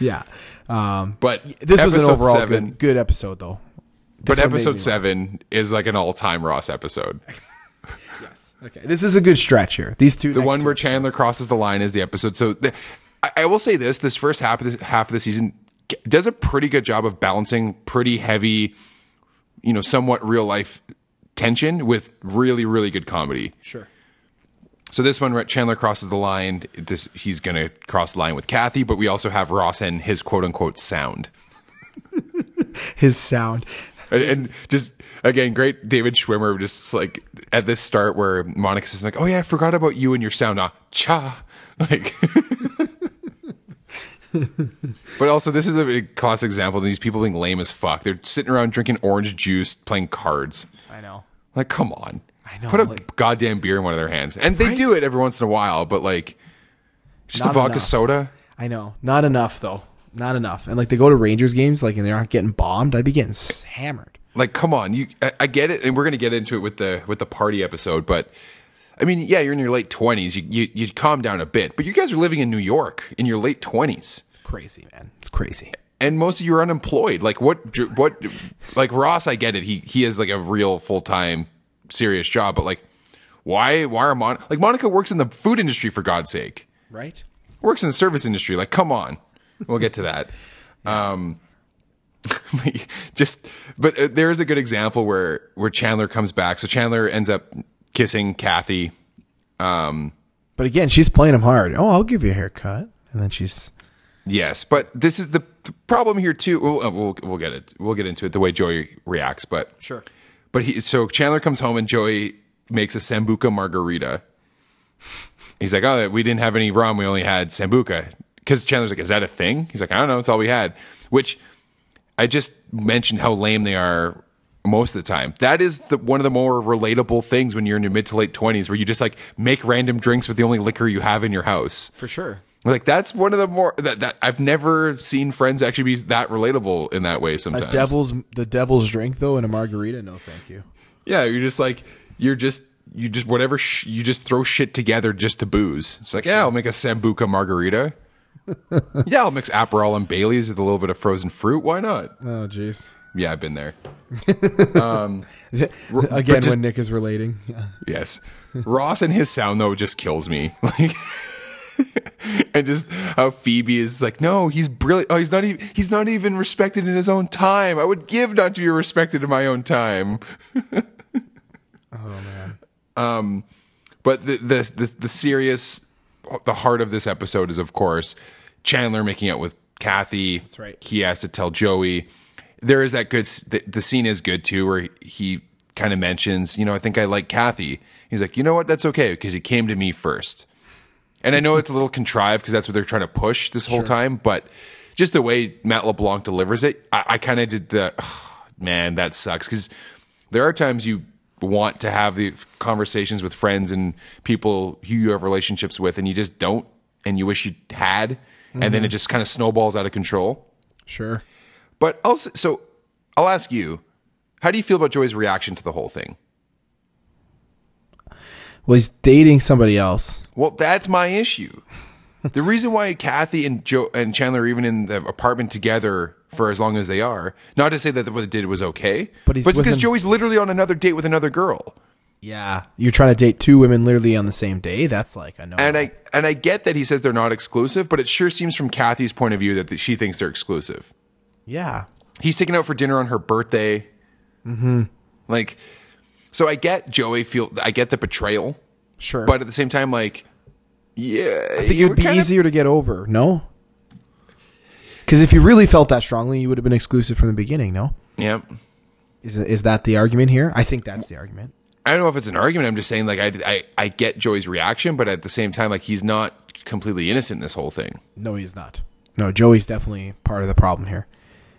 yeah. Um, But this was an overall seven, good, good episode, though. but This made episode seven is like an all-time Ross episode. Okay, this is a good stretch here. These two, The one where Chandler crosses the line is the episode. So the, I, I will say this: this first half of the half of the season does a pretty good job of balancing pretty heavy, you know, somewhat real life tension with really really good comedy. sure. So this one, right, Chandler crosses the line. This, he's going to cross the line with Kathy, but we also have Ross and his quote unquote sound. His sound. And, and just again, great David Schwimmer, just like at this start where Monica says like, "Oh yeah, I forgot about you and your sound." Ah, cha, like. but also, this is a classic example of these people being lame as fuck. They're sitting around drinking orange juice, playing cards. I know. Like, come on. I know, Put a like- goddamn beer in one of their hands, and they Right? do it every once in a while. But like, just a Not vodka enough. soda. I know. Not enough though. Not enough. And like they go to Rangers games, like and they're not getting bombed. I'd be getting hammered. like come on you I, I get it and we're gonna get into it with the with the party episode but i mean yeah you're in your late 20s you, you you calm down a bit but you guys are living in new york in your late 20s It's crazy, man. It's crazy. and most of you are unemployed like what what like ross i get it he he has like a real full-time serious job but like why why are mon like monica works in the food industry for god's sake Right? works in the service industry. Like, come on. We'll get to that. Um, just, but uh, there is a good example where where Chandler comes back. So Chandler ends up kissing Kathy. Um, But again, she's playing him hard. Oh, I'll give you a haircut. And then she's Yes, but this is the the problem here too. We'll, uh, we'll we'll get it. We'll get into it the way Joey reacts. But Sure. But he so Chandler comes home and Joey makes a sambuca margarita. He's like, oh, we didn't have any rum. We only had sambuca. Because Chandler's like, is that a thing? He's like, I don't know. It's all we had. Which I just mentioned how lame they are most of the time. That is the, one of the more relatable things when you're in your mid to late 20s where you just like make random drinks with the only liquor you have in your house. for sure. Like that's one of the more that, that I've never seen friends actually be that relatable in that way sometimes. A devil's the devil's drink though in a margarita. No, thank you. Yeah, you're just like you're just you just whatever sh- you just throw shit together just to booze. It's like yeah, I'll make a sambuca margarita. yeah, I'll mix Aperol and Bailey's with a little bit of frozen fruit. Why not? Oh, jeez. Yeah, I've been there. Again, just- when Nick is relating. Yeah. Yes, Ross and his sound though just kills me. Like. and just how Phoebe is like, no, he's brilliant. Oh, he's not even he's not even respected in his own time. I would give not to be respected in my own time. Oh man. Um, But the, the the the serious, the heart of this episode is, of course, Chandler making out with Kathy. That's right. He has to tell Joey. There is that good. The, the scene is good too, where he kind of mentions, you know, I think I like Kathy. He's like, you know what? That's okay because he came to me first. And I know it's a little contrived because that's what they're trying to push this whole time, but just the way Matt LeBlanc delivers it, I, I kind of did the man. That sucks because there are times you want to have the conversations with friends and people who you have relationships with, and you just don't, and you wish you had, and then it mhm. just kind of snowballs out of control. Sure. But also, so I'll ask you, how do you feel about Joey's reaction to the whole thing? was dating somebody else. Well, that's my issue. the reason why Kathy and Joe and Chandler are even in the apartment together for as long as they are, not to say that what they did was okay, But he's it's with because an- Joey's literally on another date with another girl. Yeah. You're trying to date two women literally on the same day. That's like I know. And I and I get that he says they're not exclusive, but it sure seems from Kathy's point of view that she thinks they're exclusive. yeah. He's taken out for dinner on her birthday. Mm-hmm. Like, so I get Joey feel. I get the betrayal, Sure. but at the same time, like, yeah, I think it would be easier to get over, no? Because if you really felt that strongly, you would have been exclusive from the beginning, no? Yeah. Is, is that the argument here? I think that's the argument. I don't know if it's an argument. I'm just saying, like, I, I, I get Joey's reaction, but at the same time, like, he's not completely innocent in this whole thing. No, he's not. No, Joey's definitely part of the problem here.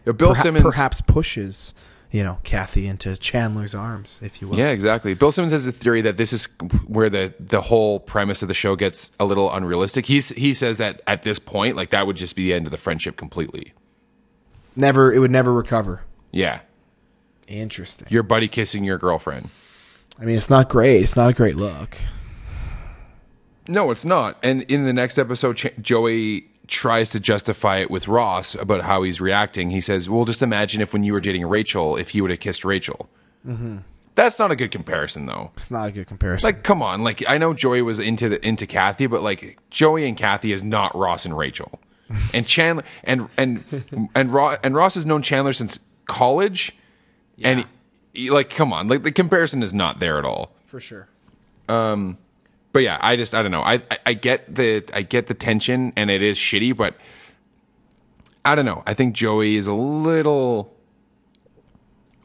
Bill Perha- Simmons, perhaps pushes, you know, Kathy into Chandler's arms, if you will. Yeah, exactly. Bill Simmons has a theory that this is where the the whole premise of the show gets a little unrealistic. He's he says that at this point, like that would just be the end of the friendship completely. Never, it would never recover. Yeah, Interesting. your buddy kissing your girlfriend. I mean, it's not great. It's not a great look. No, it's not. And in the next episode, Ch- Joey tries to justify it with Ross about how he's reacting. He says, "Well, just imagine if when you were dating Rachel, if he would have kissed Rachel." Mm-hmm. That's not a good comparison, though. It's not a good comparison. Like, come on. Like, I know Joey was into the into Kathy, but like Joey and Kathy is not Ross and Rachel. And Chandler and and and Ross and Ross has known Chandler since college, and he- like, come on, like the comparison is not there at all. for sure. Um, But yeah, I just I don't know. I, I I get the I get the tension, and it is shitty, but I don't know. I think Joey is a little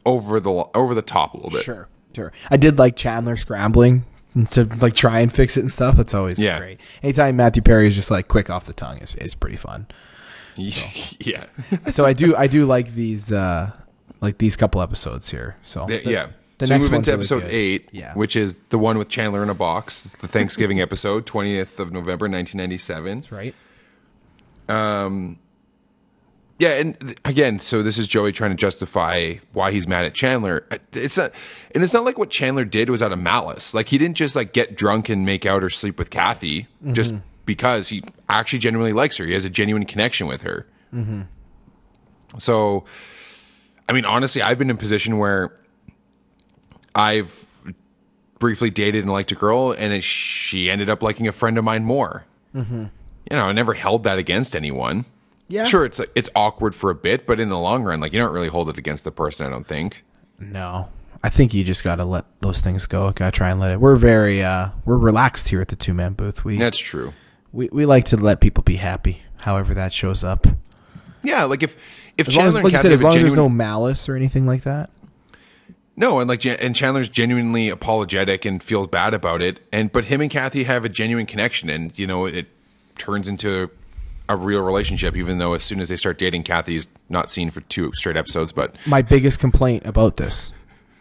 over the over the top a little bit. Sure, sure. I did like Chandler scrambling to like try and fix it and stuff. That's always Yeah. great. Anytime Matthew Perry is just like quick off the tongue is is pretty fun. yeah. So I do I do like these uh like these couple episodes here. So the- yeah. The so we next move into one's really episode eight, Yeah. which is the one with Chandler in a box. It's the Thanksgiving episode, 20th of November, 1997. right. Um, Yeah, and th- again, so this is Joey trying to justify why he's mad at Chandler. Uh, It's not, and it's not like what Chandler did was out of malice. Like he didn't just like get drunk and make out or sleep with Kathy just because he actually genuinely likes her. He has a genuine connection with her. So, I mean, honestly, I've been in a position where I've briefly dated and liked a girl, and it, she ended up liking a friend of mine more. You know, I never held that against anyone. Yeah. Sure, it's it's awkward for a bit, but in the long run, like you don't really hold it against the person. I don't think. No. I think you just gotta let those things go. Gotta try and let it. We're very uh we're relaxed here at the two man booth. We That's true. we we like to let people be happy, however that shows up. Yeah, like if if As long as, like you said, as long as there's no malice or anything like that. No, and like and Chandler's genuinely apologetic and feels bad about it, and but him and Kathy have a genuine connection, and you know it turns into a real relationship. Even though as soon as they start dating, Kathy's not seen for two straight episodes, but My biggest complaint about this.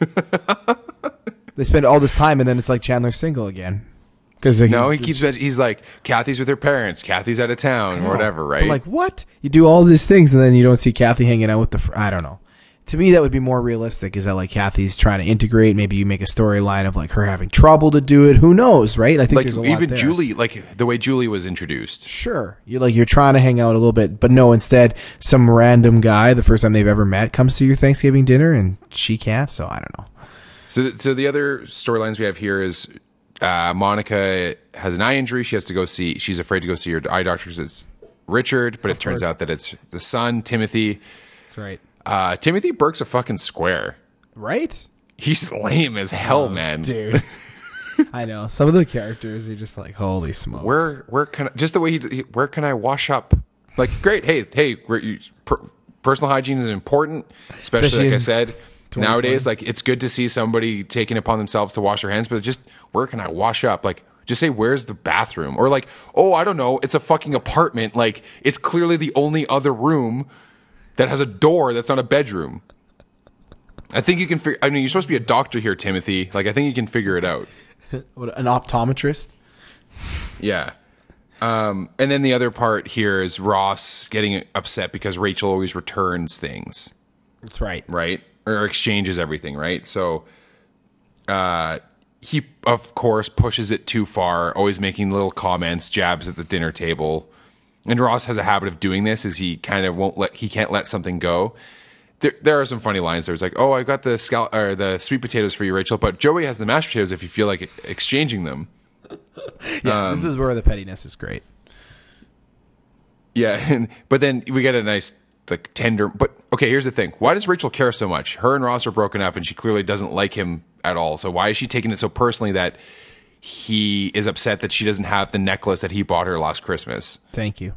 they spend all this time and then it's like Chandler's single again. Because no, he keeps he's like Kathy's with her parents, Kathy's out of town, or whatever, right? like what? You do all these things and then you don't see Kathy hanging out with the. Fr- I don't know. To me, that would be more realistic. Is that like Kathy's trying to integrate? Maybe you make a storyline of like her having trouble to do it. Who knows, right? I think like there's a lot even. Julie, like the way Julie was introduced. Sure, you're like you're trying to hang out a little bit, but no. Instead, some random guy, the first time they've ever met, comes to your Thanksgiving dinner and she can't. So I don't know. So, so the other storylines we have here is uh, Monica has an eye injury. She has to go see. She's afraid to go see her eye doctor because it's Richard, but it turns course. out that it's the son, Timothy. That's right. Uh, Timothy Burke's a fucking square. Right. He's lame as hell, man. Oh, dude. I know some of the characters. You're just like, holy smokes. Where, where can I, just the way he, he- where can I wash up? Like, great. Hey, hey, per, personal hygiene is important, especially, Especially like I said. Nowadays, like it's good to see somebody taking upon themselves to wash their hands, but just where can I wash up? Like, just say where's the bathroom, or like, oh, I don't know, it's a fucking apartment. Like, it's clearly the only other room that has a door that's not a bedroom. I think you can figure. I mean, you're supposed to be a doctor here, Timothy. Like, I think you can figure it out. What, an optometrist? Yeah. Um, and then the other part here is Ross getting upset because Rachel always returns things, That's right. right? Or exchanges everything, right? So uh, he, of course, pushes it too far, always making little comments, jabs at the dinner table. And Ross has a habit of doing this is he kind of won't let, he can't let something go. There, there are some funny lines. There's like, oh, I got the scal- or the sweet potatoes for you, Rachel, but Joey has the mashed potatoes if you feel like exchanging them. Yeah, this is um, where the pettiness is great. Yeah, and, but then we get a nice like tender. But okay, here's the thing: why does Rachel care so much? Her and Ross are broken up, and she clearly doesn't like him at all. So why is she taking it so personally that he is upset that she doesn't have the necklace that he bought her last Christmas? Thank you.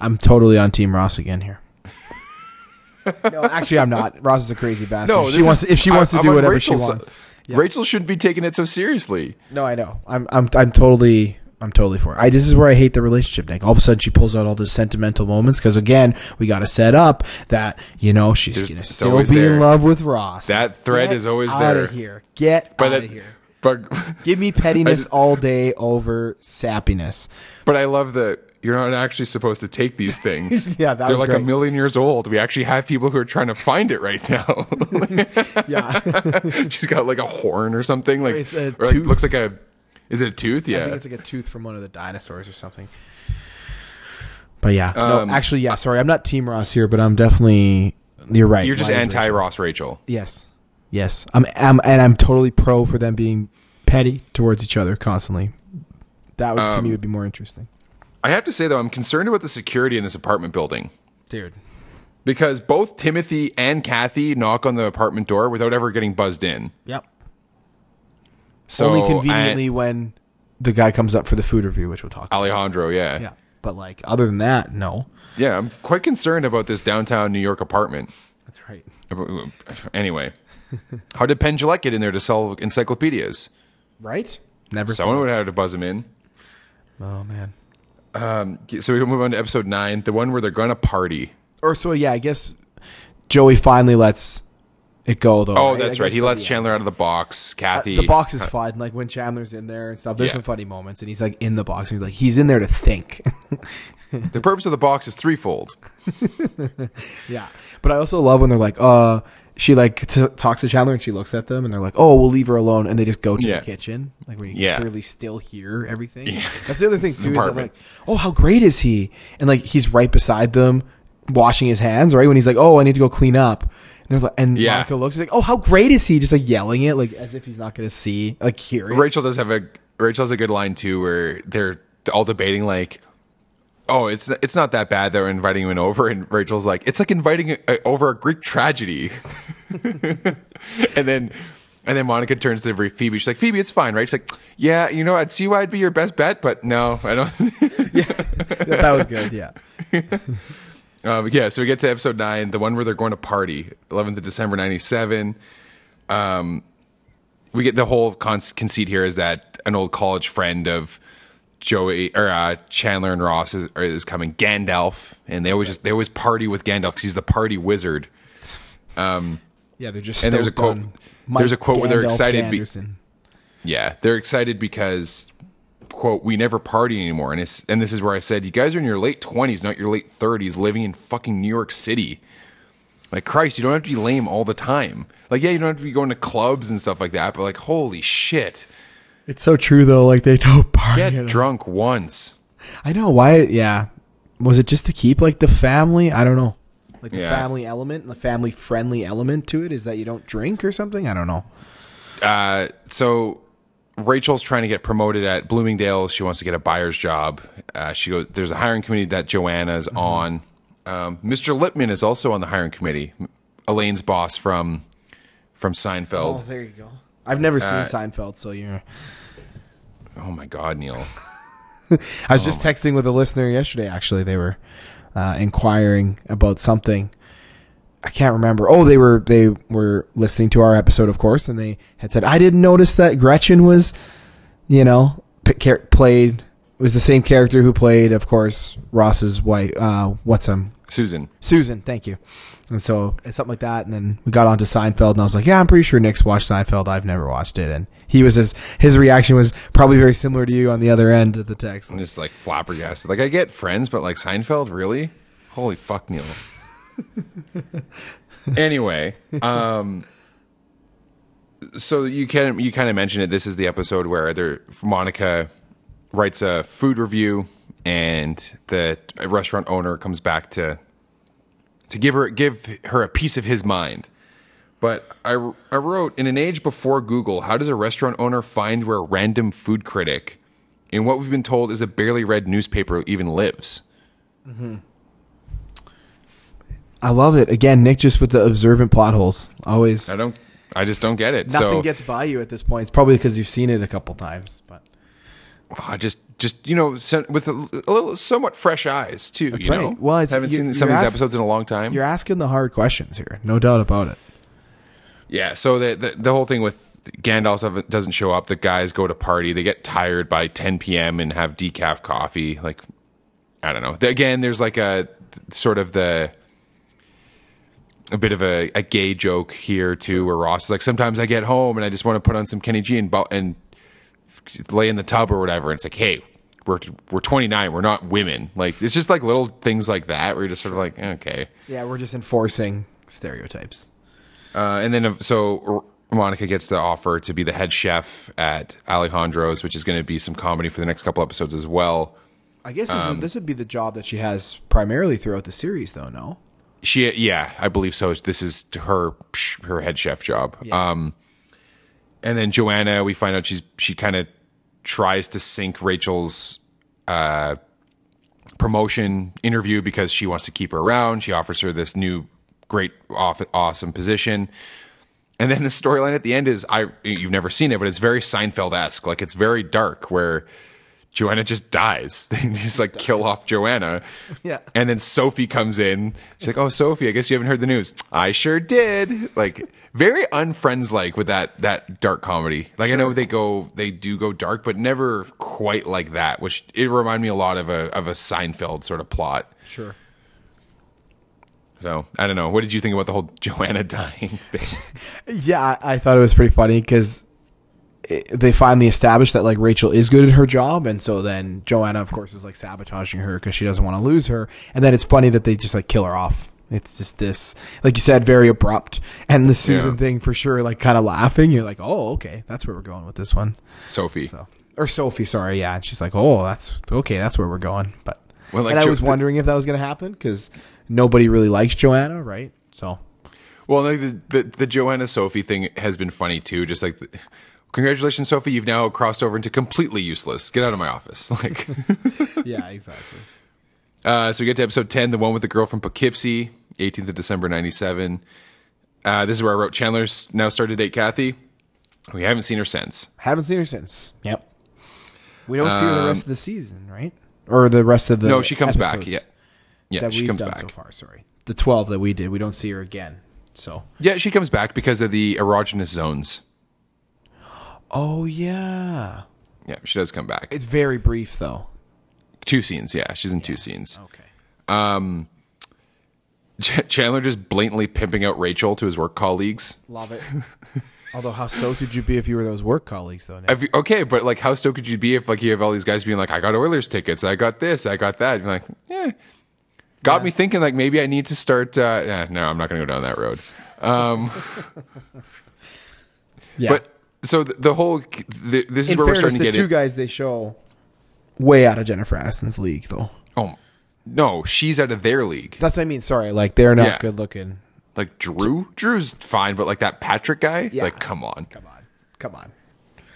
I'm totally on Team Ross again here. no, actually, I'm not. Ross is a crazy bastard. No, she this wants is- if she wants to I'm do on whatever Rachel's she side. wants. Rachel shouldn't be taking it so seriously. No, I know. I'm I'm I'm totally I'm totally for it. I this is where I hate the relationship, Nick. All of a sudden she pulls out all those sentimental moments because again, we got to set up that you know she's There's- gonna it's still be there. in love with Ross. That thread is always Out there. of here. Get But out of here. But Give me pettiness just- all day over sappiness. but I love that you're not actually supposed to take these things. Yeah, that they're like a million years old. We actually have people who are trying to find it right now. Yeah. She's got like a horn or something. Like, It's a like looks like a. Is it a tooth? I Yeah. think it's like a tooth from one of the dinosaurs or something. But yeah, no, Um, actually, yeah. Sorry, I'm not Team Ross here, but I'm definitely. You're right. You're just anti Ross Rachel. Yes, yes. I'm, I'm, and I'm totally pro for them being petty towards each other constantly. That would to Um, me would be more interesting, I have to say though, I'm concerned about the security in this apartment building dude. because both Timothy and Kathy knock on the apartment door without ever getting buzzed in. Yep. So Only conveniently I- when the guy comes up for the food review, which we'll talk. about. Alessandro, yeah. Yeah, but like other than that, no. Yeah, I'm quite concerned about this downtown New York apartment. That's right. Anyway, how did Penn Jillette get in there to sell encyclopedias? Right? Never. Someone would have to buzz him in. Oh man. Um, so we move on to episode nine, the one where they're going to party. Or so yeah, I guess Joey finally lets it go though. Oh, right? that's I right. He lets the end. Chandler out of the box. Kathy. Uh, the box is fun. Like when Chandler's in there and stuff. There's Yeah. some funny moments, and he's like in the box. And he's like he's in there to think. The purpose of the box is threefold. yeah. But I also love when they're like, uh, she like t- talks to Chandler and she looks at them and they're like, oh, we'll leave her alone, and they just go to Yeah. the kitchen, like where you Yeah. can clearly still hear everything. Yeah. That's the other thing too. Is that like, oh, how great is he? And like he's right beside them, washing his hands. Right when he's like, oh, I need to go clean up. And, they're like, and Yeah. Monica looks like, oh, how great is he? Just like yelling it, like as if he's not going to see, like hear it. Rachel does have a Rachel has a good line too, where they're all debating like, "Oh, it's it's not that bad. They're inviting him over," and Rachel's like, "It's like inviting a, over a Greek tragedy." and then and then Monica turns to Phoebe. She's like, "Phoebe, it's fine, right?" She's like, "Yeah, you know, I'd see why I'd be your best bet, but no, I don't." Yeah, that was good. Yeah. Um, yeah, so we get to episode nine, the one where they're going to party, 11th of December, 97. Um, we get the whole con- conceit here is that an old college friend of Joey or uh, Chandler and Ross is, is coming, Gandalf, and they always just they always party with Gandalf because he's the party wizard. Um, Yeah, they're just And there's a quote- there's a quote where they're excited be- Yeah, they're excited because quote we never party anymore, and it's and this is where I said you guys are in your late twenties, not your late thirties, living in fucking New York City. Like Christ, you don't have to be lame all the time. Like yeah, you don't have to be going to clubs and stuff like that, but like holy shit, It's so true though. Like they don't party. get at all. drunk once. I know why. Yeah, was it just to keep like the family? I don't know. Like the Yeah. family element, and the family friendly element to it is that you don't drink or something. I don't know. Uh, so Rachel's trying to get promoted at Bloomingdale's. She wants to get a buyer's job. Uh, she goes. There's a hiring committee that Joanna's Mm-hmm. on. Um, Mr. Lippman is also on the hiring committee. Elaine's boss from from Seinfeld. Oh, there you go. I've never seen Uh, Seinfeld, so you're. Oh my God, Neil. I Oh was just texting with a listener yesterday. Actually, they were uh, inquiring about something. I can't remember. Oh, they were they were listening to our episode, of course, and they had said, "I didn't notice that Gretchen was, you know, p- char- played was the same character who played, of course, Ross's wife. Uh, what's him? Susan. Susan. Thank you." And so it's something like that, and then we got onto Seinfeld, and I was like, "Yeah, I'm pretty sure Nick's watched Seinfeld. I've never watched it." And he was his his reaction was probably very similar to you on the other end of the text. I'm just like flabbergasted. Like I get friends, but like Seinfeld, really? Holy fuck, Neil. anyway, um, so you can you kind of mentioned it. This is the episode where there Monica writes a food review, and the restaurant owner comes back to to give her give her a piece of his mind. But I, I wrote in an age before Google, how does a restaurant owner find where a random food critic in what we've been told is a barely read newspaper even lives? Mm-hmm. I love it. Again, Nick just with the observant plot holes. Always I don't. I just don't get it. nothing so gets by you at this point. It's probably because you've seen it a couple times. But I just, just you know, with a, a little somewhat fresh eyes too. you know, right. Well, it's- haven't you- seen some of these ask- episodes in a long time. you're asking the hard questions here, no doubt about it. Yeah. So the, the the whole thing with Gandalf doesn't- doesn't show up. The guys go to party. They get tired by 10 p.m. and have decaf coffee. Like, I don't know. Again, there's like a sort of the a bit of a, a gay joke here too, where Ross is like, sometimes I get home and I just want to put on some Kenny G and and lay in the tub or whatever. And it's like, hey. We're, we're 29. We're not women. Like it's just like little things like that. Where you're just sort of like, okay. Yeah, we're just enforcing stereotypes. Uh, and then, uh, so Monica gets the offer to be the head chef at Alessandro's, which is going to be some comedy for the next couple episodes as well. I guess this, Um, is, this would be the job that she has primarily throughout the series, though. No, She, yeah, I believe so. This is her her head chef job. Um, and then Joanna, we find out she's she kind of tries to sink Rachel's uh, promotion interview because she wants to keep her around. She offers her this new great, off, awesome position. And then the storyline at the end is I you've never seen it, but it's very Seinfeld esque. Like it's very dark where Joanna just dies. They just like kill off Joanna. Yeah. And then Sophie comes in. She's like, "Oh, Sophie, I guess you haven't heard the news." I sure did. Like very unfriends like with that that dark comedy. Like I know they go they do go dark, but never quite like that. Which it reminded me a lot of a of a Seinfeld sort of plot. sure. So I don't know. What did you think about the whole Joanna dying thing? Yeah, I, I thought it was pretty funny because they finally established that like Rachel is good at her job, and so then Joanna, of course, is like sabotaging her because she doesn't want to lose her. And then it's funny that they just like kill her off. It's just this, like you said, very abrupt. And the Susan Yeah. thing for sure, like kind of laughing. You're like, oh, okay, that's where we're going with this one. Sophie. So, or Sophie, sorry, yeah. And she's like, oh, that's okay, that's where we're going. But Well, like and I was wondering if that was going to happen because nobody really likes Joanna, right? So Well, like the, the the Joanna Sophie thing has been funny too. Just like, the, congratulations, Sophie, you've now crossed over into completely useless. Get out of my office. Like, yeah, exactly. Uh, so we get to episode ten, the one with the girl from Poughkeepsie, 18th of December, '97. Uh, this is where I wrote Chandler's now started to date Kathy. We haven't seen her since. Haven't seen her since. Yep. We don't see her the rest of the season, right? Or the rest of the Um, no, she comes back. Yeah, yeah, that she we've comes done back. so far. Sorry, the twelve that we did, we don't see her again. So. Yeah, she comes back because of the erogenous zones. Oh yeah, Yeah, she does come back. it's very brief though. Two scenes. Yeah, she's in two scenes. Okay. Ch- Chandler just blatantly pimping out Rachel to his work colleagues. Love it. Although, how stoked would you be if you were those work colleagues though? You- okay, but like, how stoked could you be if like you have all these guys being like, "I got Oilers tickets, I got this, I got that," and you're like, yeah, got me thinking like maybe I need to start. Uh, yeah, no, I'm not going to go down that road. yeah. But so the, the whole the, this is in where we're starting to the get two in. guys they show way out of Jennifer Aniston's league though. Oh no, she's out of their league. That's what I mean. Sorry, like they're not Yeah. good looking. Like Drew, Drew's fine, but like that Patrick guy, Yeah. like come on, Come on, come on.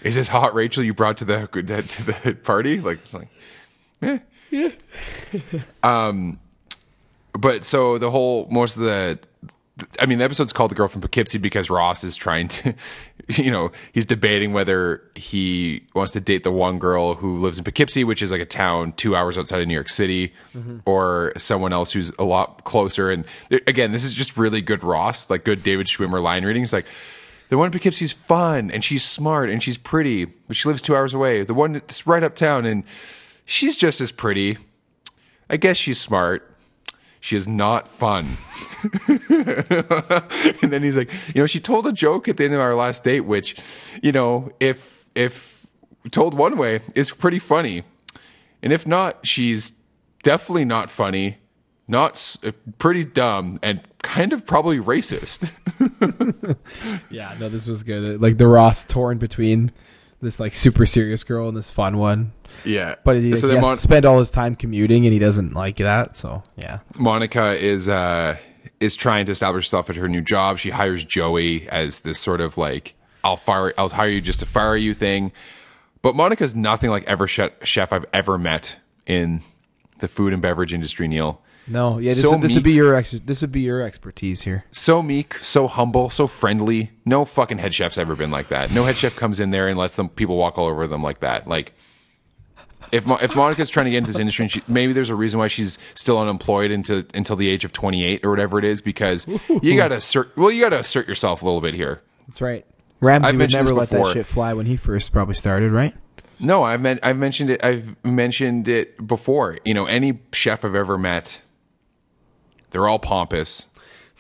is this hot Rachel you brought to the to the party? Like, like, eh. yeah. um, but so the whole most of the, I mean, the episode's called "The Girl from Poughkeepsie" because Ross is trying to, you know, he's debating whether he wants to date the one girl who lives in Poughkeepsie, which is like a town two hours outside of New York City, mm-hmm. or someone else who's a lot closer. And again, this is just really good Ross, like good David Schwimmer line reading. It's like. The one in Poughkeepsie's fun and she's smart and she's pretty, but she lives two hours away. The one that's right uptown and she's just as pretty. I guess she's smart. She is not fun. and then he's like, you know, she told a joke at the end of our last date, which, you know, if if told one way, is pretty funny, and if not, she's definitely not funny, not uh, pretty dumb, and kind of probably racist. Yeah, no, this was good. Like the Ross torn between this like super serious girl and this fun one, yeah, but he, so he then has Mon- spend all his time commuting, and he doesn't like that. So yeah, Monica is uh is trying to establish herself at her new job. She hires Joey as this sort of like I'll fire I'll hire you just to fire you thing. But Monica's nothing like ever chef, chef I've ever met in the food and beverage industry, Neil. No, yeah, this, So would, this would be your ex- this would be your expertise here. So meek, so humble, so friendly. No fucking head chef's ever been like that. No head chef comes in there and lets them people walk all over them like that. Like if Mo- if Monica's trying to get into this industry, and she, maybe there's a reason why she's still unemployed until until the age of 28 or whatever it is, because you got to assert. Well, you got to assert yourself a little bit here. That's right. Ramsay I've would never let that shit fly when he first probably started, right? No, I've men- I've mentioned it. I've mentioned it before. You know, any chef I've ever met, they're all pompous,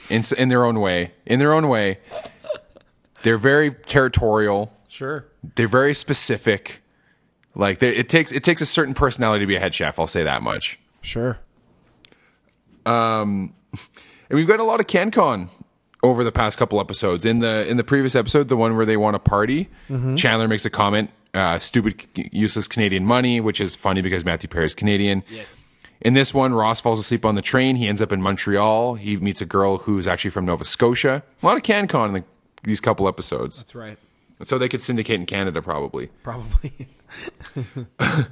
in in their own way. In their own way, they're very territorial. Sure. They're very specific. Like they, it takes it takes a certain personality to be a head chef. I'll say that much. Sure. And we've got a lot of CanCon over the past couple episodes. In the in the previous episode, the one where they want to party, Chandler makes a comment, uh, "Stupid, useless Canadian money," which is funny because Matthew Perry is Canadian. Yes. In this one, Ross falls asleep on the train. He ends up in Montreal. He meets a girl who's actually from Nova Scotia. A lot of CanCon in the, these couple episodes. That's right. So they could syndicate in Canada probably. Probably.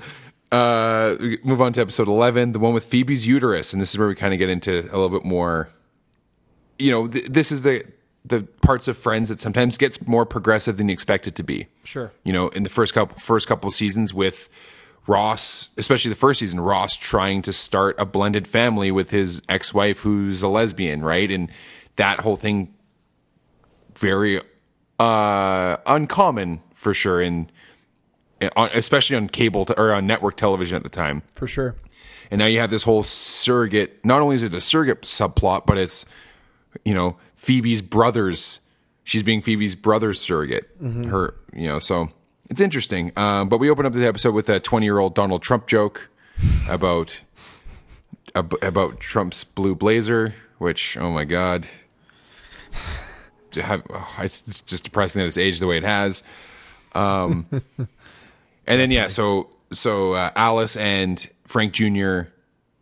Uh, move on to episode 11, the one with Phoebe's uterus. And this is where we kind of get into a little bit more, you know, th- this is the, the parts of Friends that sometimes gets more progressive than you expect it to be. Sure. You know, in the first couple, first couple seasons with Ross, especially the first season, Ross trying to start a blended family with his ex-wife who's a lesbian, right? And that whole thing very uh uncommon for sure in especially on cable t- or on network television at the time. For sure. And now you have this whole surrogate. Not only is it a surrogate subplot, but it's you know Phoebe's brothers. She's being Phoebe's brother's surrogate. Her, you know, so it's interesting. Um, but we open up the episode with a twenty-year-old Donald Trump joke about ab- about Trump's blue blazer, which oh my god, oh, it's, it's just depressing that it's aged the way it has. Um, and then yeah, so so uh, Alice and Frank Jr.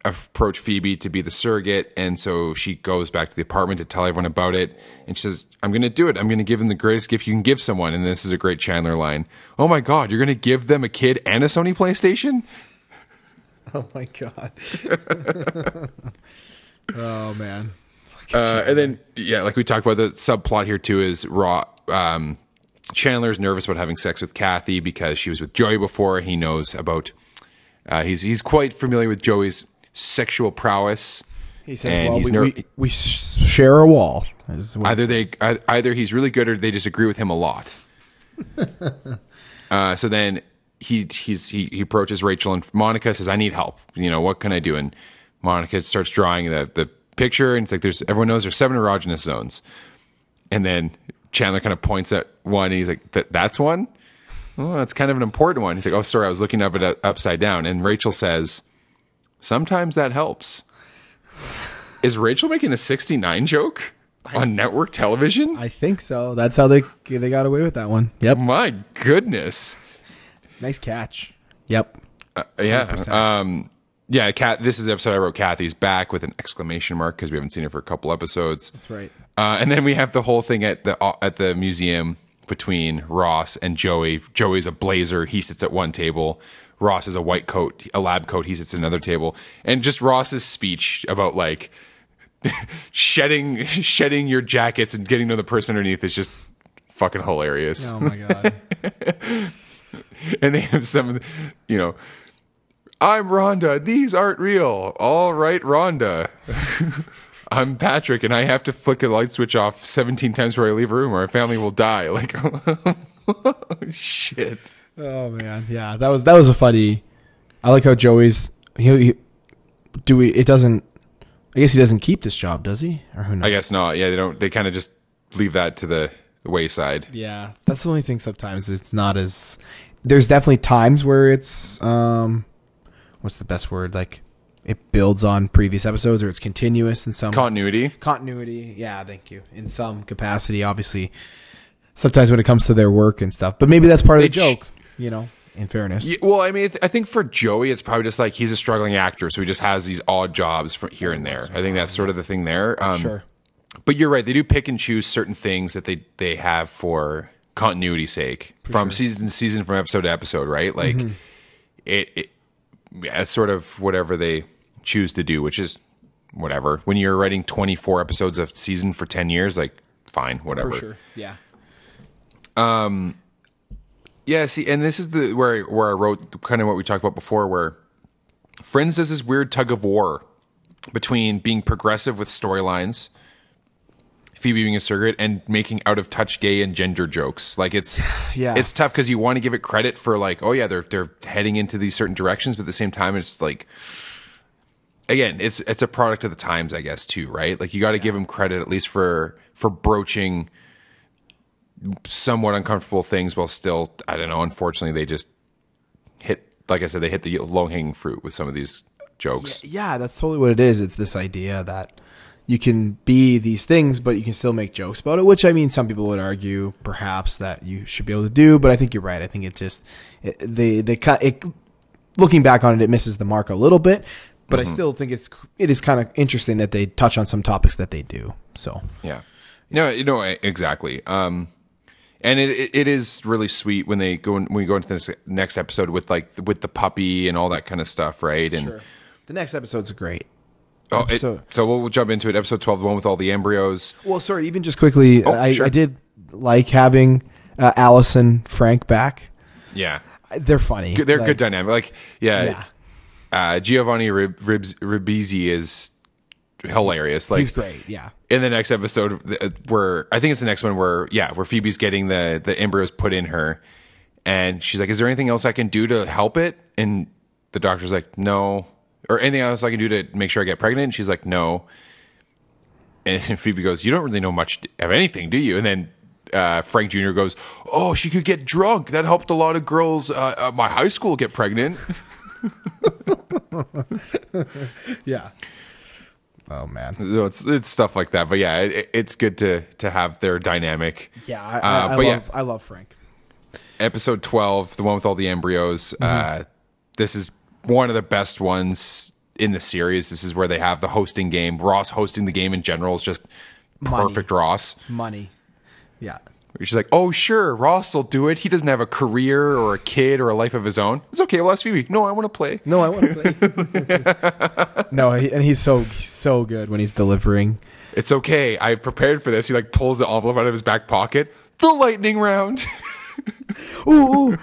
approach Phoebe to be the surrogate, and so she goes back to the apartment to tell everyone about it. And she says, "I'm going to do it. I'm going to give them the greatest gift you can give someone." And this is a great Chandler line. Oh my God, you're going to give them a kid and a Sony PlayStation? Oh my god. oh man. Uh, and then yeah, like we talked about, the subplot here too is Raw. Um, Chandler's nervous about having sex with Kathy because she was with Joey before. He knows about. Uh, he's he's quite familiar with Joey's sexual prowess. He said, And "Well, he's we, ner- we, we share a wall." Either they ei- either he's really good or they disagree with him a lot. uh, so then he he's he, he approaches Rachel and Monica says, "I need help. You know what can I do?" And Monica starts drawing the the picture and it's like there's everyone knows there's seven erogenous zones, and then Chandler kind of points at one and he's like, "That that's one." Oh, that's kind of an important one. He's like, "Oh, sorry, I was looking up it uh, upside down." And Rachel says, "Sometimes that helps." Is Rachel making a 69 joke on network television? I think so. That's how they they got away with that one. Yep. My goodness. Nice catch. Yep. Yeah. 100%. Um, yeah, Kat, this is the episode I wrote Kathy's back with an exclamation mark because we haven't seen her for a couple episodes. That's right. Uh, and then we have the whole thing at the uh, at the museum between Ross and Joey. Joey's a blazer. He sits at one table. Ross is a white coat, a lab coat. He sits at another table. And just Ross's speech about like shedding shedding your jackets and getting to know the person underneath is just fucking hilarious. Oh my god. and they have some, of the- you know, I'm Rhonda. These aren't real. All right, Rhonda. I'm Patrick, and I have to flick a light switch off 17 times before I leave a room, or our family will die. Like, shit. oh man. Yeah. That was that was a funny. I like how Joey's. He, he do we? It doesn't. I guess he doesn't keep this job, does he? Or who knows? I guess not. Yeah, they don't. They kind of just leave that to the wayside. Yeah, that's the only thing. Sometimes it's not as. There's definitely times where it's um, what's the best word? Like, it builds on previous episodes, or it's continuous in some Continuity. continuity. Yeah, thank you. In some capacity, obviously. Sometimes when it comes to their work and stuff, but maybe that's part of the joke. You know, in fairness. Yeah, well, I mean, I th- I think for Joey, it's probably just like he's a struggling actor, so he just has these odd jobs from here and there. I think that's sort of the thing there. Um, Sure. But you're right; they do pick and choose certain things that they they have for continuity sake, from season to season, from episode to episode. Right? Like Mm-hmm. it, it, yeah, it's sort of whatever they choose to do, which is whatever. When you're writing 24 episodes of season for 10 years, like fine, whatever. sure Yeah. Um Yeah, see, and this is the where where I wrote kind of what we talked about before, where Friends does this weird tug of war between being progressive with storylines, Phoebe being a surrogate, and making out of touch gay and gender jokes. Like it's Yeah. it's tough because you want to give it credit for like, oh yeah, they're they're heading into these certain directions, but at the same time, it's like again, it's it's a product of the times, I guess, too, right? Like you got to give them credit at least for for broaching somewhat uncomfortable things while still, I don't know. Unfortunately, they just hit, like I said, they hit the low hanging fruit with some of these jokes. Yeah, that's totally what it is. It's this idea that you can be these things, but you can still make jokes about it. Which I mean, some people would argue perhaps that you should be able to do, but I think you're right. I think it just it, they they cut it. Looking back on it, it misses the mark a little bit, but I still think it's it is kind of interesting that they touch on some topics that they do. So Yeah. No, you know exactly. Um, and it, it it is really sweet when they go in, when we go into this next episode with like with the puppy and all that kind of stuff, right? And the next episode's great. Oh, it, So- we'll jump into it. Episode twelve, the one with all the embryos. Well, sorry, even just quickly, Oh, I, sure. I did like having uh, Alice and Frank back. Yeah, They're funny. Good- they're Like, good dynamic. Like yeah, Yeah, Uh, Giovanni Rib, Ribs, Ribisi is hilarious. Like he's great. Yeah, in the next episode uh, where I think it's the next one where yeah where Phoebe's getting the the embryos put in her and she's like is there anything else I can do to help it and the doctor's like no or anything else I can do to make sure I get pregnant and she's like no and Phoebe goes you don't really know much of anything do you and then uh, Frank Jr. goes oh she could get drunk that helped a lot of girls uh, at my high school get pregnant yeah. Oh man. so it's it's stuff like that but yeah it, it's good to to have their dynamic Yeah, I, Uh, I, I but yeah. love I love Frank. episode 12 the one with all the embryos Mm-hmm. uh this is one of the best ones in the series. This is where they have the hosting game. Ross hosting the game in general is just Money. perfect ross. Money. Yeah. she's like oh sure ross will do it. He doesn't have a career or a kid or a life of his own. It's okay well ask phoebe no i want to play. No, I want to play. no, he, and he's so so good when he's delivering. it's okay. I prepared for this. He like pulls the envelope out of his back pocket. The lightning round Ooh, ooh.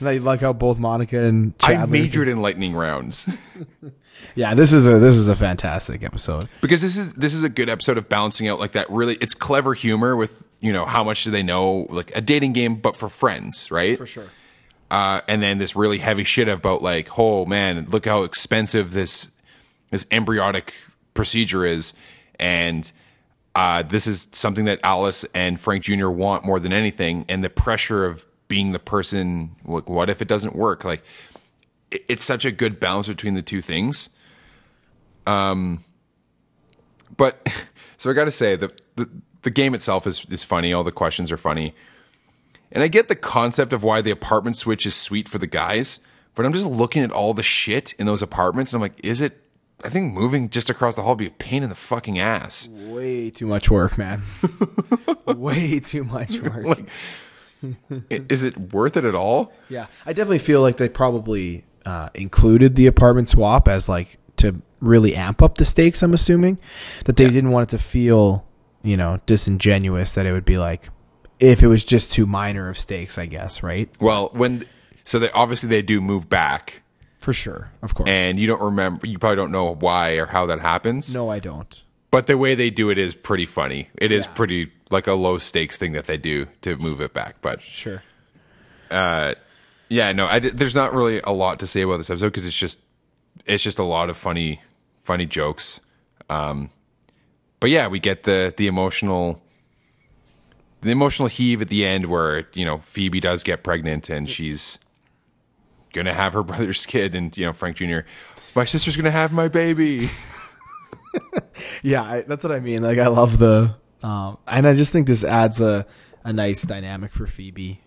I like how both Monica and i majored in lightning rounds Yeah, this is a this is a fantastic episode. because this is this is a good episode of balancing out like that really it's clever humor with you know how much do they know like a dating game but for friends right For sure. uh, and then this really heavy shit about like oh man look how expensive this this embryonic procedure is and uh, this is something that alice and frank jr want more than anything and the pressure of being the person like what if it doesn't work like it, it's such a good balance between the two things Um, but so I got to say the, the the game itself is is funny. All the questions are funny, and I get the concept of why the apartment switch is sweet for the guys. But I'm just looking at all the shit in those apartments, and I'm like, is it? I think moving just across the hall would be a pain in the fucking ass. Way too much work, man. Way too much work. I- Is it worth it at all? Yeah, I definitely feel like they probably uh, included the apartment swap as like to really amp up the stakes. I'm assuming that they didn't want it to feel, you know, disingenuous. That it would be like if it was just too minor of stakes. I guess, right? Well, when so they obviously they do move back, For sure, of course. and you don't remember. You probably don't know why or how that happens. no, I don't. But the way they do it is pretty funny. It is Yeah. pretty like a low stakes thing that they do to move it back. But Sure. Uh, yeah, no, I there's not really a lot to say about this episode because it's just it's just a lot of funny funny jokes. Um, but yeah, we get the the emotional the emotional heave at the end where you know Phoebe does get pregnant and she's gonna have her brother's kid, and you know Frank Jr. My sister's gonna have my baby. Yeah, I, that's what I mean. Like, I love the, um, and I just think this adds a a nice dynamic for Phoebe.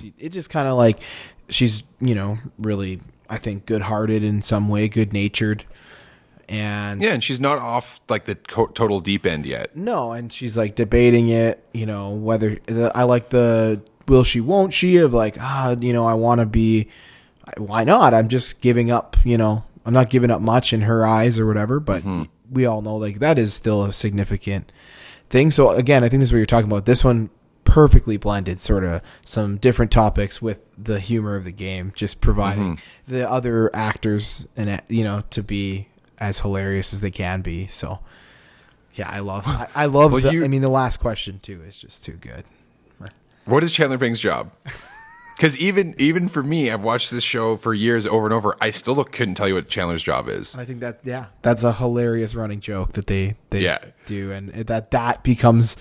She, it just kind of like she's you know really I think good hearted in some way, good natured, and Yeah, and she's not off like the co- total deep end yet. no, and she's like debating it. You know whether the, I like the will she won't she of like ah you know I want to be why not I'm just giving up you know I'm not giving up much in her eyes or whatever, but mm-hmm. we all know like that is still a significant thing. So again, I think this is what you're talking about. This one perfectly blended sort of some different topics with the humor of the game, just providing mm-hmm. the other actors and you know to be as hilarious as they can be. So yeah, I love I, I love Well, the, you- I mean the last question too is just too good. What is Chandler Bing's job? Because even even for me, I've watched this show for years over and over. I still couldn't tell you what Chandler's job is. I think that yeah, that's a hilarious running joke that they they Yeah. do, and that that becomes,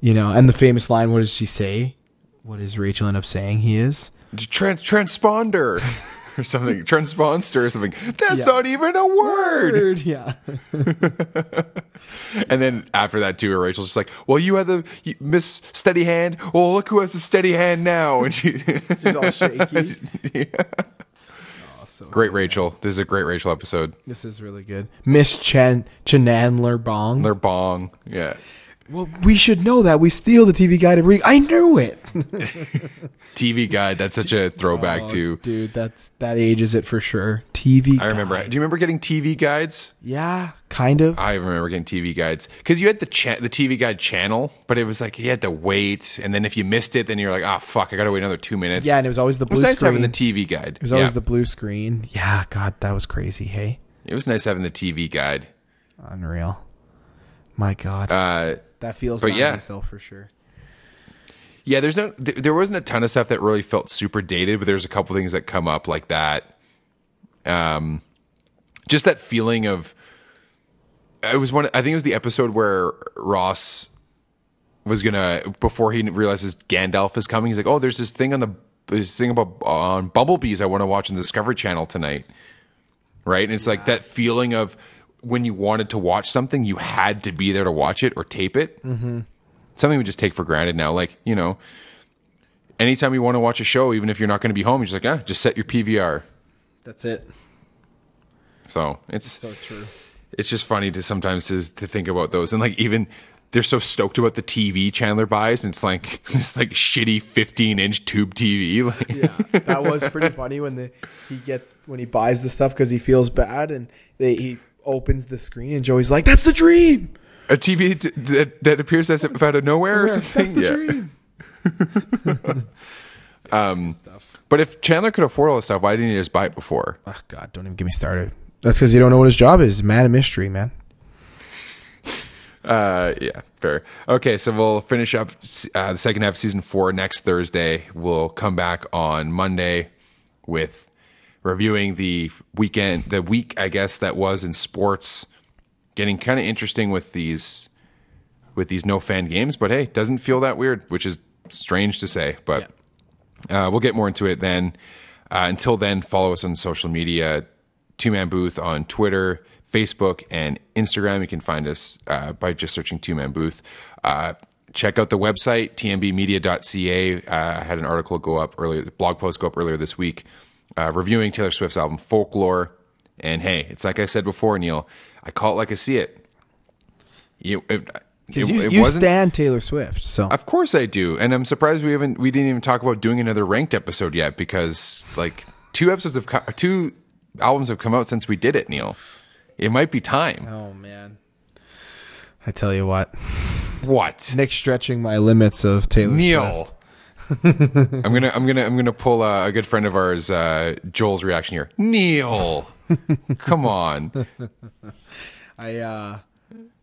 you know, and the famous line. What does she say? What does Rachel end up saying? He is. Trans transponder or something. Transponster or something. That's Yeah. not even a word. yeah. And then after that too, Rachel's just like, "Well, you had the you- Miss Steady Hand. Well, look who has the steady hand now." And she, She's all shaky. great Rachel. This is a great Rachel episode. This is really good. Miss Chen Chanandler Bong. Their bong, yeah. Well, we should know that. We steal the TV guide every. I knew it. TV guide. That's such a throwback Oh, to. dude. That's that ages it for sure. TV. I remember. guide. Do you remember getting TV guides? Yeah, kind of. I remember getting TV guides because you had the cha- the TV guide channel, but it was like you had to wait, and then if you missed it, then you're like, "Ah, fuck, I gotta wait another two minutes." yeah, and it was always the it was blue nice screen. having the TV guide. it was always Yeah. the blue screen. Yeah, God, that was crazy. Hey. It was nice having the TV guide. Unreal. My God, Uh, that feels but yeah. nice though for sure. yeah, there's no, th- there wasn't a ton of stuff that really felt super dated, but there's a couple things that come up like that. Um, just that feeling of. It was one. I think it was the episode where Ross was gonna before he realizes Gandalf is coming. He's like, "Oh, there's this thing on the this thing about on bumblebees I want to watch on the Discovery Channel tonight." Right, and it's like that feeling of when you wanted to watch something, you had to be there to watch it or tape it. Mm-hmm. Something we just take for granted now. Like you know, anytime you want to watch a show, even if you're not going to be home, you're just like, ah, just set your PVR. That's it. So it's So true. it's just funny to sometimes to, to think about those and like even they're so stoked about the TV Chandler buys and it's like this like shitty 15 inch tube TV like Yeah, that was pretty funny when the he gets when he buys the stuff because he feels bad and they, he opens the screen and Joey's like, "That's the dream. a TV t- that, that appears as if out of nowhere or something. That's the Yeah. dream." stuff. But if Chandler could afford all this stuff, why didn't he just buy it before? Oh God, don't even get me started. That's because you don't know what his job is. Man of mystery, man. Uh, yeah, fair. Okay, so we'll finish up uh, the second half of season four next Thursday. We'll come back on Monday with reviewing the weekend, the week, I guess that was in sports. Getting kind of interesting with these, with these no fan games, but hey, doesn't feel that weird, which is strange to say. But uh, we'll get more into it then. Uh, until then, follow us on social media Two Man Booth on Twitter, Facebook, and Instagram. You can find us uh, by just searching Two Man Booth. Uh, check out the website, tmbmedia.ca. Uh, I had an article go up earlier, blog post go up earlier this week, uh, reviewing Taylor Swift's album Folklore. And hey, it's like I said before, Neil, I call it like I see it. You, it, it, you, it you wasn't- stand Taylor Swift, so of course I do, and I'm surprised we haven't we didn't even talk about doing another ranked episode yet because like two episodes of two albums have come out since we did it, Neil. It might be time. Oh man. I tell you what, What, Nick stretching my limits of Taylor Neil? Swift. I'm gonna I'm gonna I'm gonna pull uh, a good friend of ours, uh, Joel's reaction here. Neil, come on. I uh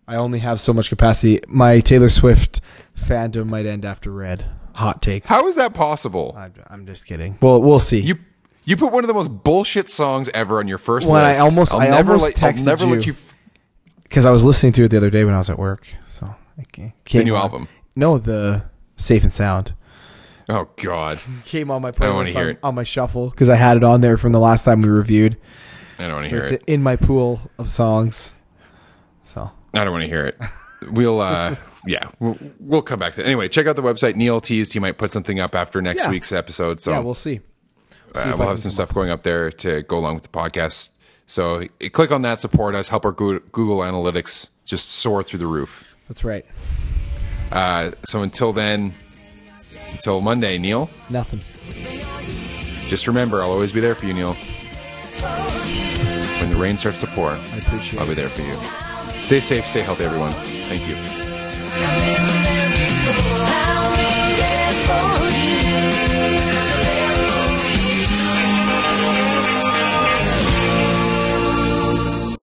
I only have so much capacity. My Taylor Swift fandom might end after Red. Hot take. How is that possible? I'm, I'm just kidding. Well, we'll see. You you put one of the most bullshit songs ever on your first When I almost- I'll I never almost let, I'll texted never let you. you. F- because I was listening to it the other day when I was at work. So can't, came new album? No, the Safe and Sound oh God, came on my playlist on, it. on my shuffle because I had it on there from the last time we reviewed. I don't want to So hear it's it. in my pool of songs. So I don't want to hear it. We'll, uh, yeah, we'll, we'll come back to it. Anyway, check out the website. Neil teased he might put something up after next Yeah. week's episode. So yeah, we'll see. uh, see if we'll have some stuff going up there to go along with the podcast. So uh, click on that, support us, help our Google Analytics just soar through the roof. That's right. Uh, so until then, until Monday, Neil, Nothing. just remember I'll always be there for you, Neil. when the rain starts to pour, I appreciate I'll be there for you. Stay safe, stay healthy, everyone. Thank you.